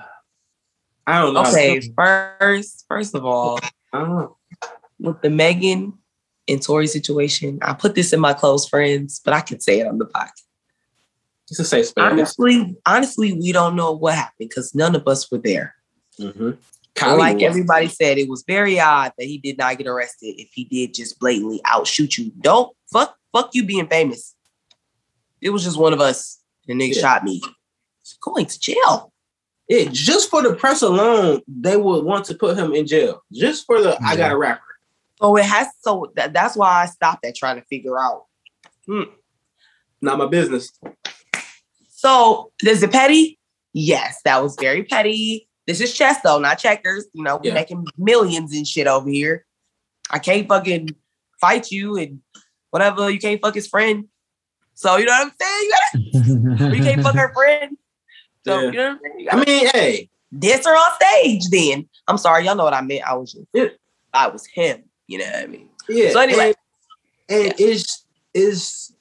I don't know. Okay, first, first of all, I don't with the Megan and Tory situation, I put this in my close friends, but I can say it on the podcast. It's a safe space. Honestly, honestly, we don't know what happened because none of us were there. Mm-hmm. And like everybody said, it was very odd that he did not get arrested if he did just blatantly outshoot you. Don't fuck fuck you being famous. It was just one of us. The nigga Yeah. shot me. Going to jail. Yeah, just for the press alone, they would want to put him in jail. Just for the I got a rapper. So it has so that, that's why I stopped at trying to figure out. Hmm. Not my business. So is it petty? Yes, that was very petty. This is chess though, not checkers. You know, we're Yeah. making millions and shit over here. I can't fucking fight you and whatever. You can't fuck his friend. So you know what I'm saying? You, gotta, you can't fuck her friend. So Yeah. you know what I'm saying? I gotta mean, hey, diss her on stage then. I'm sorry, y'all know what I meant. I was just, Yeah. I was him. You know what I mean? yeah. So anyway. and, and is is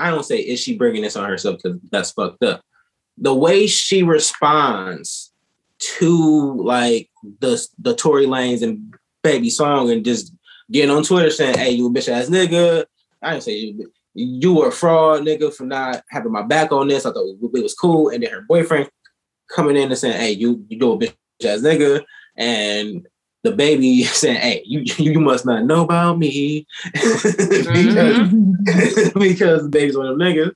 I don't say is she bringing this on herself because that's fucked up. The way she responds to like the the Tory Lanez and Baby song and just getting on Twitter saying, "Hey, you a bitch ass nigga." I didn't say you. You were a fraud, nigga, for not having my back on this. I thought it was cool, and then her boyfriend coming in and saying, "Hey, you you do a bitch ass nigga," and the baby saying, "Hey, you you must not know about me," because, mm-hmm. because the baby's one of them niggas,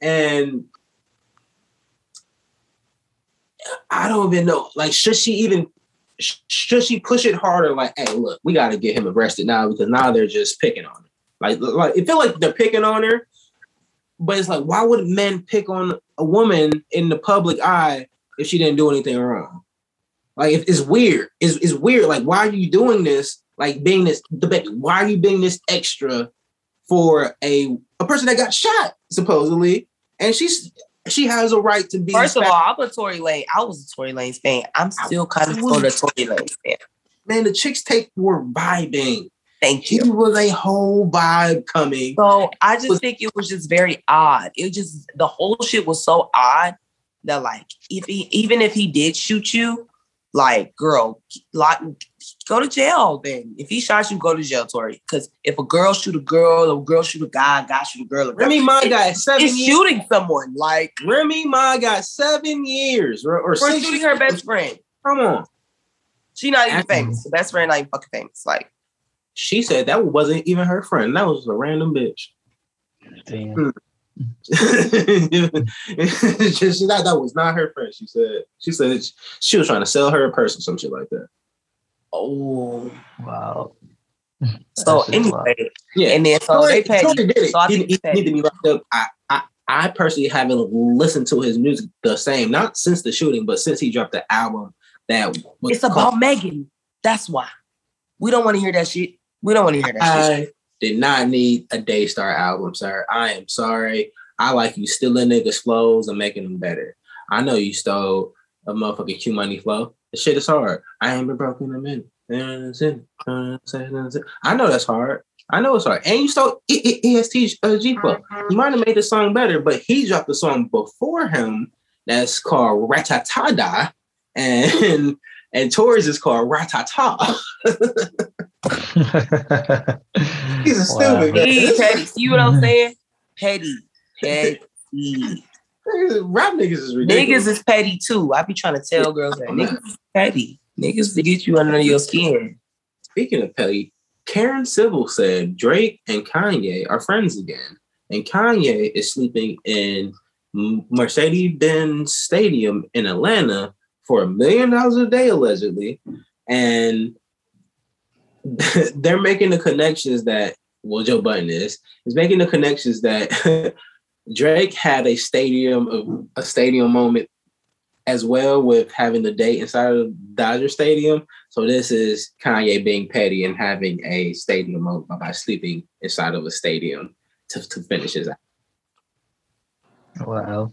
and I don't even know. Like, should she even? Should she push it harder? Like, hey, look, we got to get him arrested now because now they're just picking on her. Like, like it feel like they're picking on her, but it's like, why would men pick on a woman in the public eye if she didn't do anything wrong? Like, it's weird. It's, it's weird. Like, why are you doing this? Like, being this baby. Why are you being this extra for a a person that got shot supposedly? And she's she has a right to be. First of all, I'm a Tory Lane. I was a Tory Lane fan. I'm still kind of of was- Tory Lane fan. man, the chicks take were vibing. Thank you. was a whole vibe coming. So I just Was- think it was just very odd. It just the whole shit was so odd that like if he even if he did shoot you, like girl, lock, go to jail. Then if he shot you, go to jail, Tory. Because if a girl shoot a girl, a girl shoot a guy, a guy shoot a girl, a girl, Remy Ma it- got seven it's years. shooting someone like Remy Ma got seven years or, or for six shooting years. her best friend. Come on. She not even famous. The best friend not even fucking famous. Like She said that wasn't even her friend. That was a random bitch. Damn. Hmm. She- that, that was not her friend. She said. She said she was trying to sell her a purse or some shit like that. oh. Wow. So That wild. anyway, Yeah. and then so Tory- they petty. Tory did it. So I he, think he it's need to be locked up. I, I, I personally haven't listened to his music the same, not since the shooting, but since he dropped the album that was It's about Megan. That's why. We don't want to hear that shit. We don't want to hear that shit. Did not need a Daystar album, sir. I am sorry. I like you stealing niggas' flows and making them better. I know you stole a motherfucking Q Money flow. The shit is hard. I ain't been broken in a minute. I know that's hard. I know it's hard. And you stole EST uh, G flow. You might have made the song better, but he dropped the song before him that's called Ratatada. And and Tory's is called Ratata. He's a stupid. Wow. He petty. See what I'm saying? Petty. Petty. Rap niggas is ridiculous. Niggas is petty too. I be trying to tell girls that niggas is petty. Niggas to get you under your skin. Speaking of petty, Karen Civil said Drake and Kanye are friends again. And Kanye is sleeping in Mercedes Benz Stadium in Atlanta for a million dollars a day, allegedly. And they're making the connections that, well, Joe Budden is, is making the connections that Drake had a stadium, of a stadium moment as well with having the date inside of Dodger Stadium. So this is Kanye being petty and having a stadium moment by sleeping inside of a stadium to, to finish his. Act. Wow.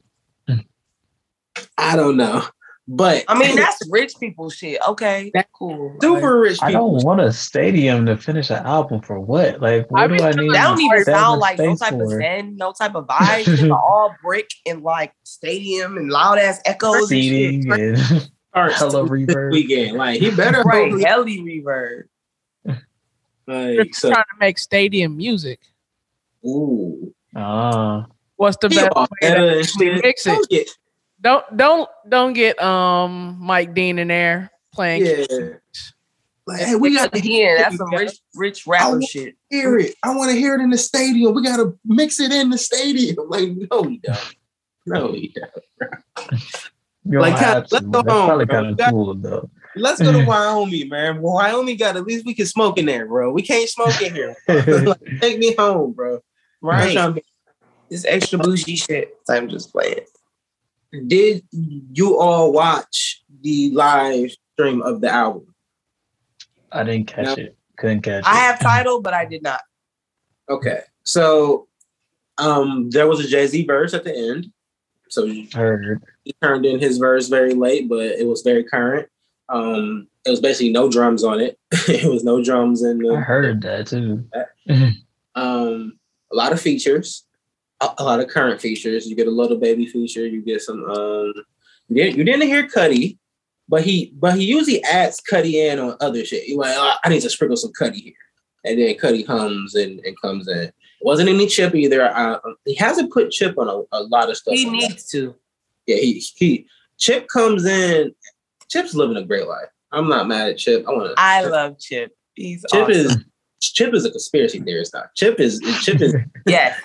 I don't know. But I mean, that's rich people shit. Okay, that's cool. Super rich people. I don't want a stadium to finish an album for what? Like, what I do I need? That don't even sound like no space type of for? zen, no type of vibe. All brick and like stadium and loud ass echoes. Seating And shit. and Starts hella reverb. weekend. Like he better Right, hope helly reverb. They're like so. trying to make stadium music. Ooh, Ah, What's the He best way to meta and actually shit. mix it? Don't get- Don't don't don't get um Mike Dean in there playing. Yeah. Like, hey, we got to Again, that's some rich, rich rapper want- shit. hear it. I want to hear it in the stadium. We got to mix it in the stadium. Like, no, we don't. No, we don't. Like, don't let's go home, bro. kind of cool though. Let's go to Wyoming, man. Wyoming got at least we can smoke in there, bro. We can't smoke in here. Like, take me home, bro. Right. This extra bougie shit. I'm just playing. Did you all watch the live stream of the album? I didn't catch No. it. Couldn't catch I it. I have title, but I did not. Okay, so um, there was a Jay Z verse at the end. So you heard. he turned in his verse very late, but it was very current. Um, it was basically no drums on it. it was no drums in the I heard that too. um, a lot of features, a, a lot of current features. You get a little baby feature. You get some. Um, you didn't, you didn't hear Cudi, but he but he usually adds Cudi in on other shit. He like, "Oh, I need to sprinkle some Cudi here, and then Cudi hums and, and comes in. It wasn't any Chip either. Uh, he hasn't put Chip on a, a lot of stuff. He on that. needs to. Yeah, he he Chip comes in. Chip's living a great life. I'm not mad at Chip. I want to. I love Chip. He's Chip awesome. is Chip is a conspiracy theorist now. Chip is Chip is yes.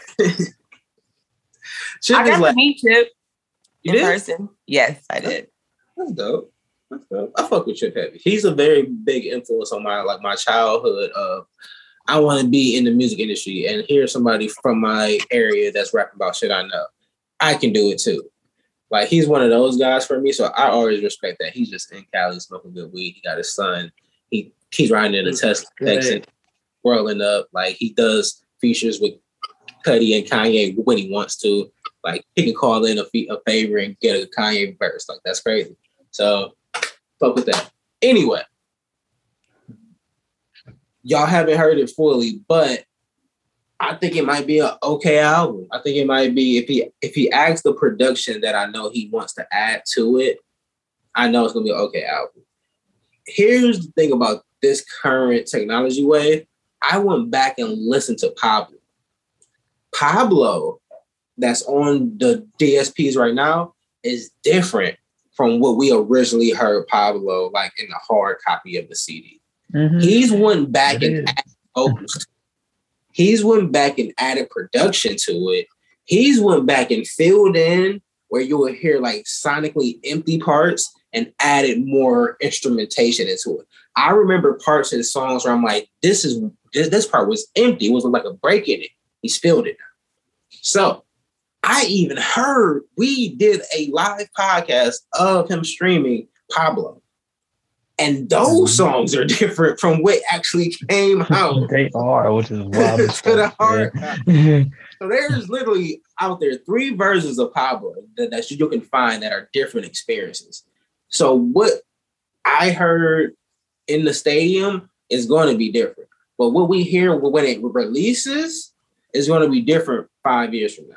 Chip I got like to meet Chip you in did? person. Yes, I did. That's dope. That's dope. I fuck with Chip Heavy. He's a very big influence on my like my childhood of I want to be in the music industry and hear somebody from my area that's rapping about shit I know. I can do it too. Like he's one of those guys for me, so I always respect that. He's just in Cali smoking good weed. He got his son. He he's riding in a mm-hmm. Tesla, Good. Texas, whirling up. Like he does features with Cudi and Kanye when he wants to. Like he can call in a, fe- a favor and get a Kanye verse. Like that's crazy. So fuck with that. Anyway, y'all haven't heard it fully, but I think it might be an okay album. I think it might be if he if he adds the production that I know he wants to add to it, I know it's gonna be an okay album. Here's the thing about this current technology wave. I went back and listened to Pablo. Pablo, that's on the DSPs right now, is different from what we originally heard Pablo like in the hard copy of the CD. Mhm. He's went back It and is. added vocals. He's went back and added production to it. He's went back and filled in where you will hear like sonically empty parts and added more instrumentation into it. I remember parts in songs where I'm like, this is this, this part was empty. It wasn't like a break in it. He's filled it. So I even heard we did a live podcast of him streaming Pablo. And those mm-hmm. songs are different from what actually came out They are, which is wild. to the heart. So there's literally out there three versions of Pablo that, that you can find that are different experiences. So what I heard in the stadium is going to be different, but what we hear when it releases is going to be different five years from now.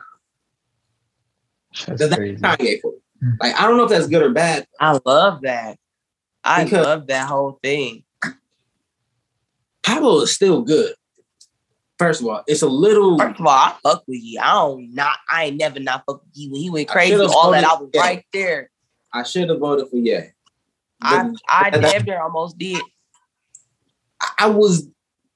That's That's crazy. Kanye for me. Hmm. Like I don't know if that's good or bad. I love that. I Because- love that whole thing. Pablo is still good. First of all, it's a little. First of all, I fuck with you. I don't not. I ain't never not fuck with you when he went crazy. should've All that I was yeah. right there. I should have voted for yeah. I I that- damn near almost did. I- I was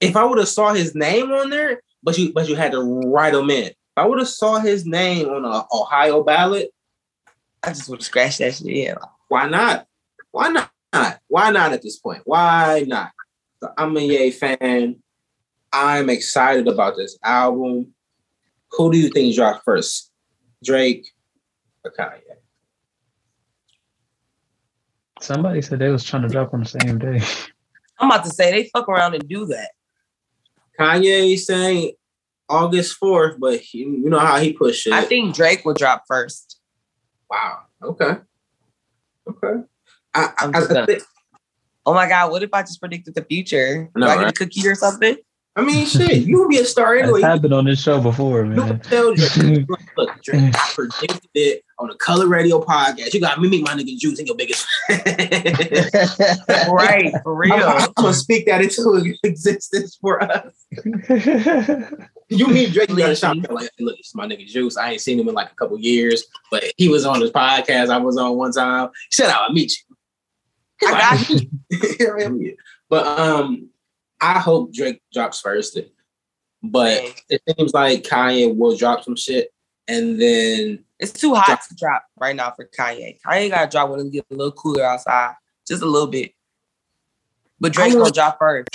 if I would have saw his name on there, but you but you had to write him in. If I would have saw his name on a Ohio ballot, I just would have scratched that shit. Yeah. why not? Why not? Why not at this point? Why not? So I'm a Ye fan. I'm excited about this album. Who do you think dropped first? Drake or Kanye? Somebody said they was trying to drop on the same day. I'm about to say they fuck around and do that. Kanye saying August 4th, but he, you know how he pushed it. I think Drake will drop first. Wow. Okay. Okay. I, I'm I, just I, gonna- think- Oh my god, what if I just predicted the future? I know, do I get right? a cookie or something? I mean, shit, you would be a star It's anyway. happened on this show before, You man. can tell Drake, look, Drake, I predicted it on the Color Radio podcast. You got me meet my nigga Juice and your biggest right, for real. I'm, I'm gonna speak that into existence for us. You meet Drake, you shout like, look, it's my nigga Juice. I ain't seen him in like a couple years, but he was on this podcast I was on one time. Shut up, I meet you. I got you. Here I am. But um, I hope Drake drops first. But it seems like Kanye will drop some shit, and then It's too hot to drop right now for Kanye. Kanye gotta drop when it get a little cooler outside, just a little bit. But Drake's I gonna drop first.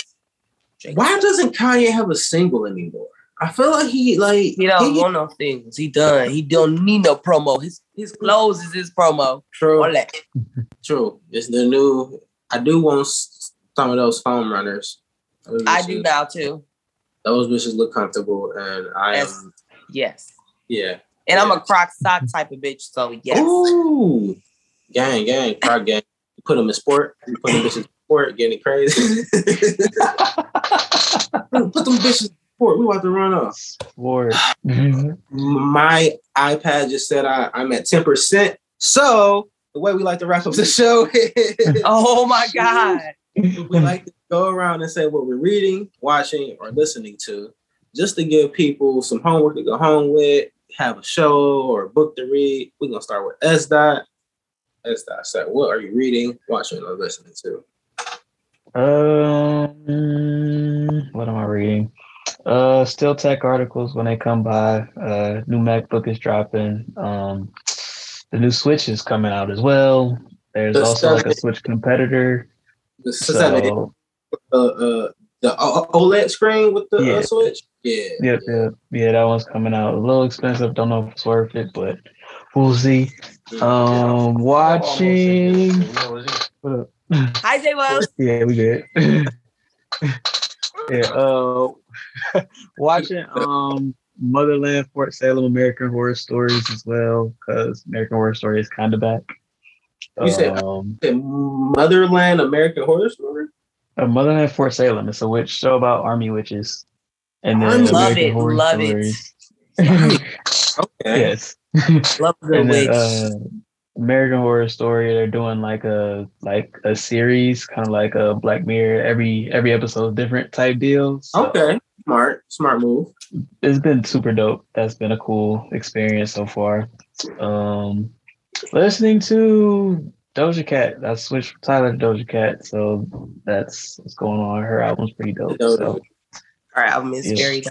Drake- why doesn't Kanye have a single anymore? I feel like he like He don't he- want no things. He done. He don't need no promo. His his clothes is his promo. true, All that. true. It's the new. I do want some of those foam runners. Those I do now too. Those bitches look comfortable, and I Yes. am. Yes. Yeah. And I'm a croc sock type of bitch, so yes. Ooh, gang, gang, prog gang. You put them in sport. You put them bitches in sport, getting crazy. put them bitches in sport. We about to run off. Word. Mm-hmm. My iPad just said I, I'm at 10%. So the way we like to wrap up the show is Oh my god. we like to go around and say what we're reading, watching, or listening to, just to give people some homework to go home with, have a show or a book to read. We're gonna start with S dot. S dot said, what are you reading, watching, or listening to? Um, what am I reading? Uh, still tech articles when they come by. Uh, new MacBook is dropping. Um, the new Switch is coming out as well. There's The also like a Switch competitor. The So uh, uh, the OLED screen with the Yeah. uh, switch. Yeah. yep, yep, yeah, that one's coming out. A little expensive. Don't know if it's worth it, but we'll see. Um, watching. What up? Hi J Wells. Yeah, we good. yeah, uh watching um Motherland Fort Salem American Horror Stories as well, because American Horror Story is kind of back. You said- um, The Motherland American Horror Story. uh, Motherland Fort Salem. It's a witch show about army witches. And I then love American it, Horror love it. Okay. yes. Love the and witch. then, uh, American Horror Story, they're doing like a like a series, kind of like a Black Mirror. Every every episode is different type deal. So Okay. Smart. Smart move. it's been super dope. That's been a cool experience so far. Um, listening to Doja Cat. I switched from Tyler to Doja Cat, so that's what's going on. Her album's pretty dope. So Our album is Yeah. very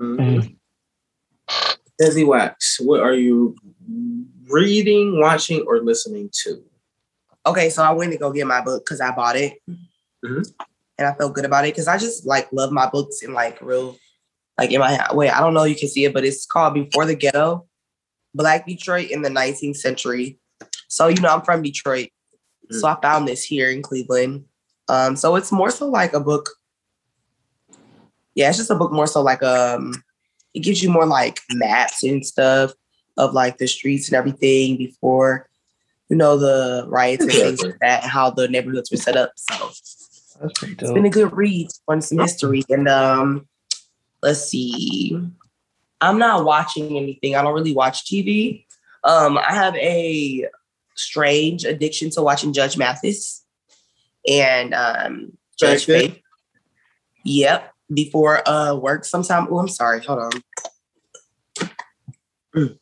Mhm. Desi Wax, what are you reading, watching, or listening to? Okay, so I went to go get my book because I bought it. Mhm. And I felt good about it because I just like love my books in like real, like in my way. I don't know you can see it, but it's called Before the Ghetto, Black Detroit in the 19th Century. So, you know, I'm from Detroit. So I found this here in Cleveland. Um, so it's more so like a book. Yeah, it's just a book more so like um it gives you more like maps and stuff of like the streets and everything before you know the riots and things like that and how the neighborhoods were set up. So That's pretty it's been a good read on some history. And um let's see. I'm not watching anything. I don't really watch TV. Um, I have a strange addiction to watching Judge Mathis and um Judge Faith. Yep. Before uh work sometime. Oh, I'm sorry. Hold on. Mm.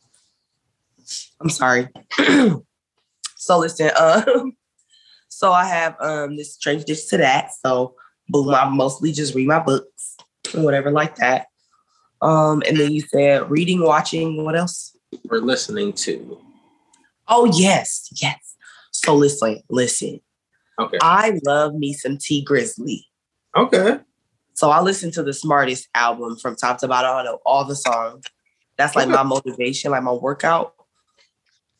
I'm sorry. so listen, um, so I have um this strange dish to that. So boom, I mostly just read my books and whatever like that. Um, and then you said reading, watching, what else? We're listening to. Oh yes, yes. So listen, listen. Okay. I love me some Tee Grizzley. Okay. So I listen to the smartest album from top to bottom. I know all the songs. That's like my motivation, like my workout.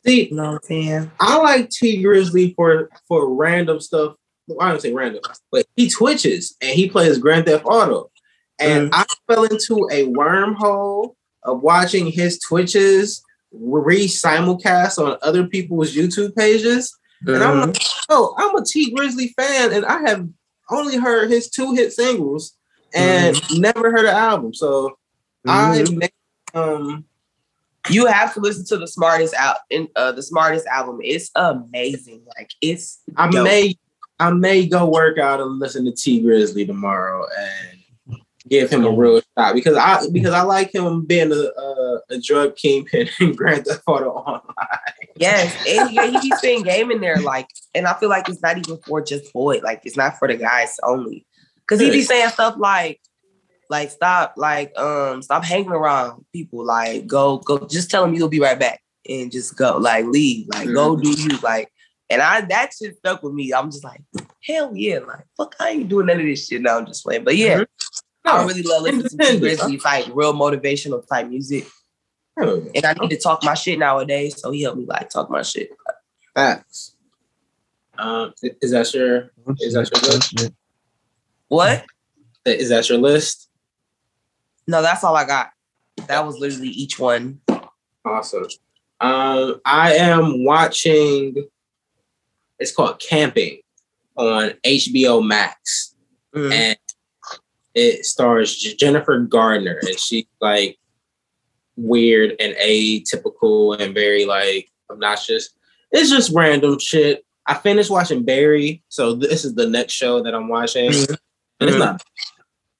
See, You know what I'm saying? I like Tee Grizzley for for random stuff. Well, I don't say random, but he twitches and he plays Grand Theft Auto. And mm-hmm. I fell into a wormhole of watching his twitches re simulcast on other people's YouTube pages. And I'm like, mm-hmm. oh, I'm a Tee Grizzley fan, and I have only heard his two hit singles and never heard an album. So I Mhm. made, um you have to listen to the smartest out in uh the smartest album. It's amazing. Like it's I dope. may I may go work out and listen to Tee Grizzley tomorrow and give him a real shot because I because I like him being a a, a drug kingpin in Grand Theft Auto Online. Yes, and yeah, he be saying game in there, like, and I feel like it's not even for just boy, like it's not for the guys only, because he be saying stuff like, like stop, like um, stop hanging around people, like go go, just tell him you'll be right back, and just go, like leave, like go do you, like, and I that shit stuck with me. I'm just like, hell yeah, like fuck, I ain't doing none of this shit. now. I'm just playing, but yeah, I really love listening to T Independent. Grizzly, like real motivational type music, and I need to talk my shit nowadays, so he helped me like talk my shit. Facts. Um, is that your Is that your list? What? is that your list? No, that's all I got. That was literally each one. Awesome. Um, I am watching. It's called Camping on HBO Max, Mm. and it stars Jennifer Garner, and she's like weird and atypical and very like obnoxious. It's just random shit. I finished watching Barry, so this is the next show that I'm watching. And it's not.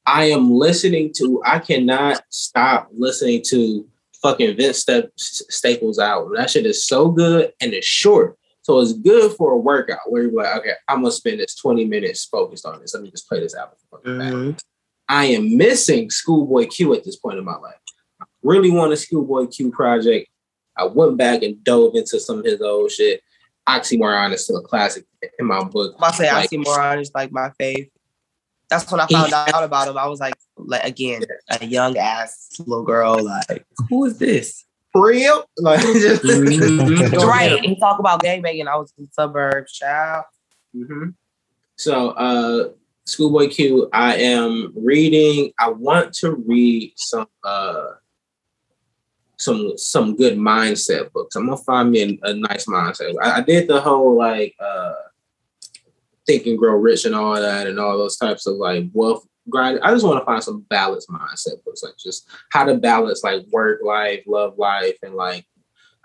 I am listening to. I cannot stop listening to fucking Vince Step- Staples album. That shit is so good and it's short. So it's good for a workout where you're like, okay, I'm gonna spend this 20 minutes focused on this. Let me just play this album. for fucking back. Mhm. I am missing Schoolboy Q at this point in my life. I really want a Schoolboy Q project. I went back and dove into some of his old shit. Oxymoron is still a classic in my book. I'm about to say Like- Oxymoron is like my fave. That's when I found out about him. I was like, like again, a young ass little girl. Like, who is this? Real? Like, just- Mhm. right. And he talk about gangbanging. I was in the suburbs, child. hmm So, uh, Schoolboy Q, I am reading. I want to read some uh some some good mindset books. I'm gonna find me a, a nice mindset. I, I did the whole like uh think and grow rich and all that and all those types of like wealth grind. I just want to find some balanced mindset books, like just how to balance like work life, love life, and like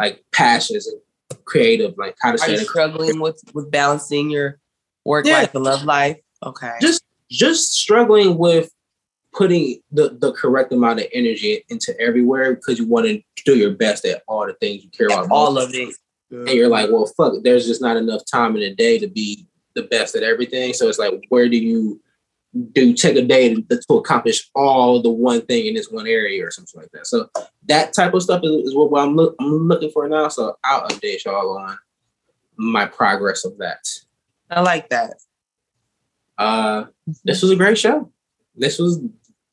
like passions and creative, like how to Are you struggling with with balancing your work Yeah. life and love life? Okay. just just struggling with putting the, the correct amount of energy into everywhere because you want to do your best at all the things you care about. all most. of it. And you're like, well, fuck, there's just not enough time in a day to be the best at everything. So it's like, where do you do take a day to, to accomplish all the one thing in this one area or something like that? So that type of stuff is, is what, what I'm, look, I'm looking for now. So I'll update y'all on my progress of that. I like that. Uh, this was a great show. This was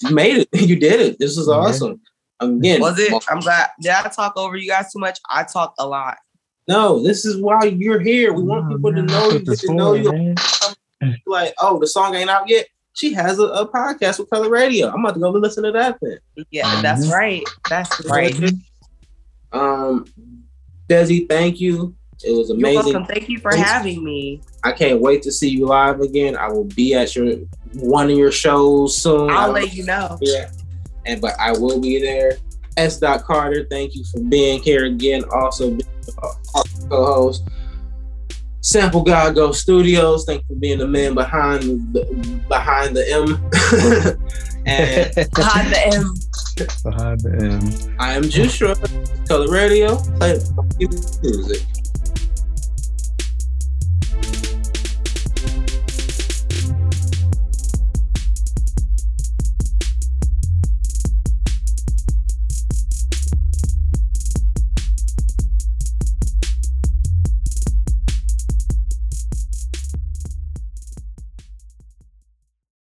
you made it. You did it. This was awesome. Again, Was it? I'm glad. Did I talk over you guys too much? I talk a lot. No, this is why you're here. We want people to know you, get to know you. like, oh, the song ain't out yet. She has a, a podcast with Color Radio. I'm about to go listen to that then. Yeah, that's right. That's right. Um, Desi, thank you. It was You're amazing. Thank you for Thanks. having me. I can't wait to see you live again. I will be at your one of your shows soon. I I'll let you know. Yeah. And but I will be there. S. Dot Carter, thank you for being here again. Also, being a co-host. Sample God Go Studios, thank you for being the man behind the behind the M. and Behind the M. Behind the M. I am Juice Short, Color Radio, play music.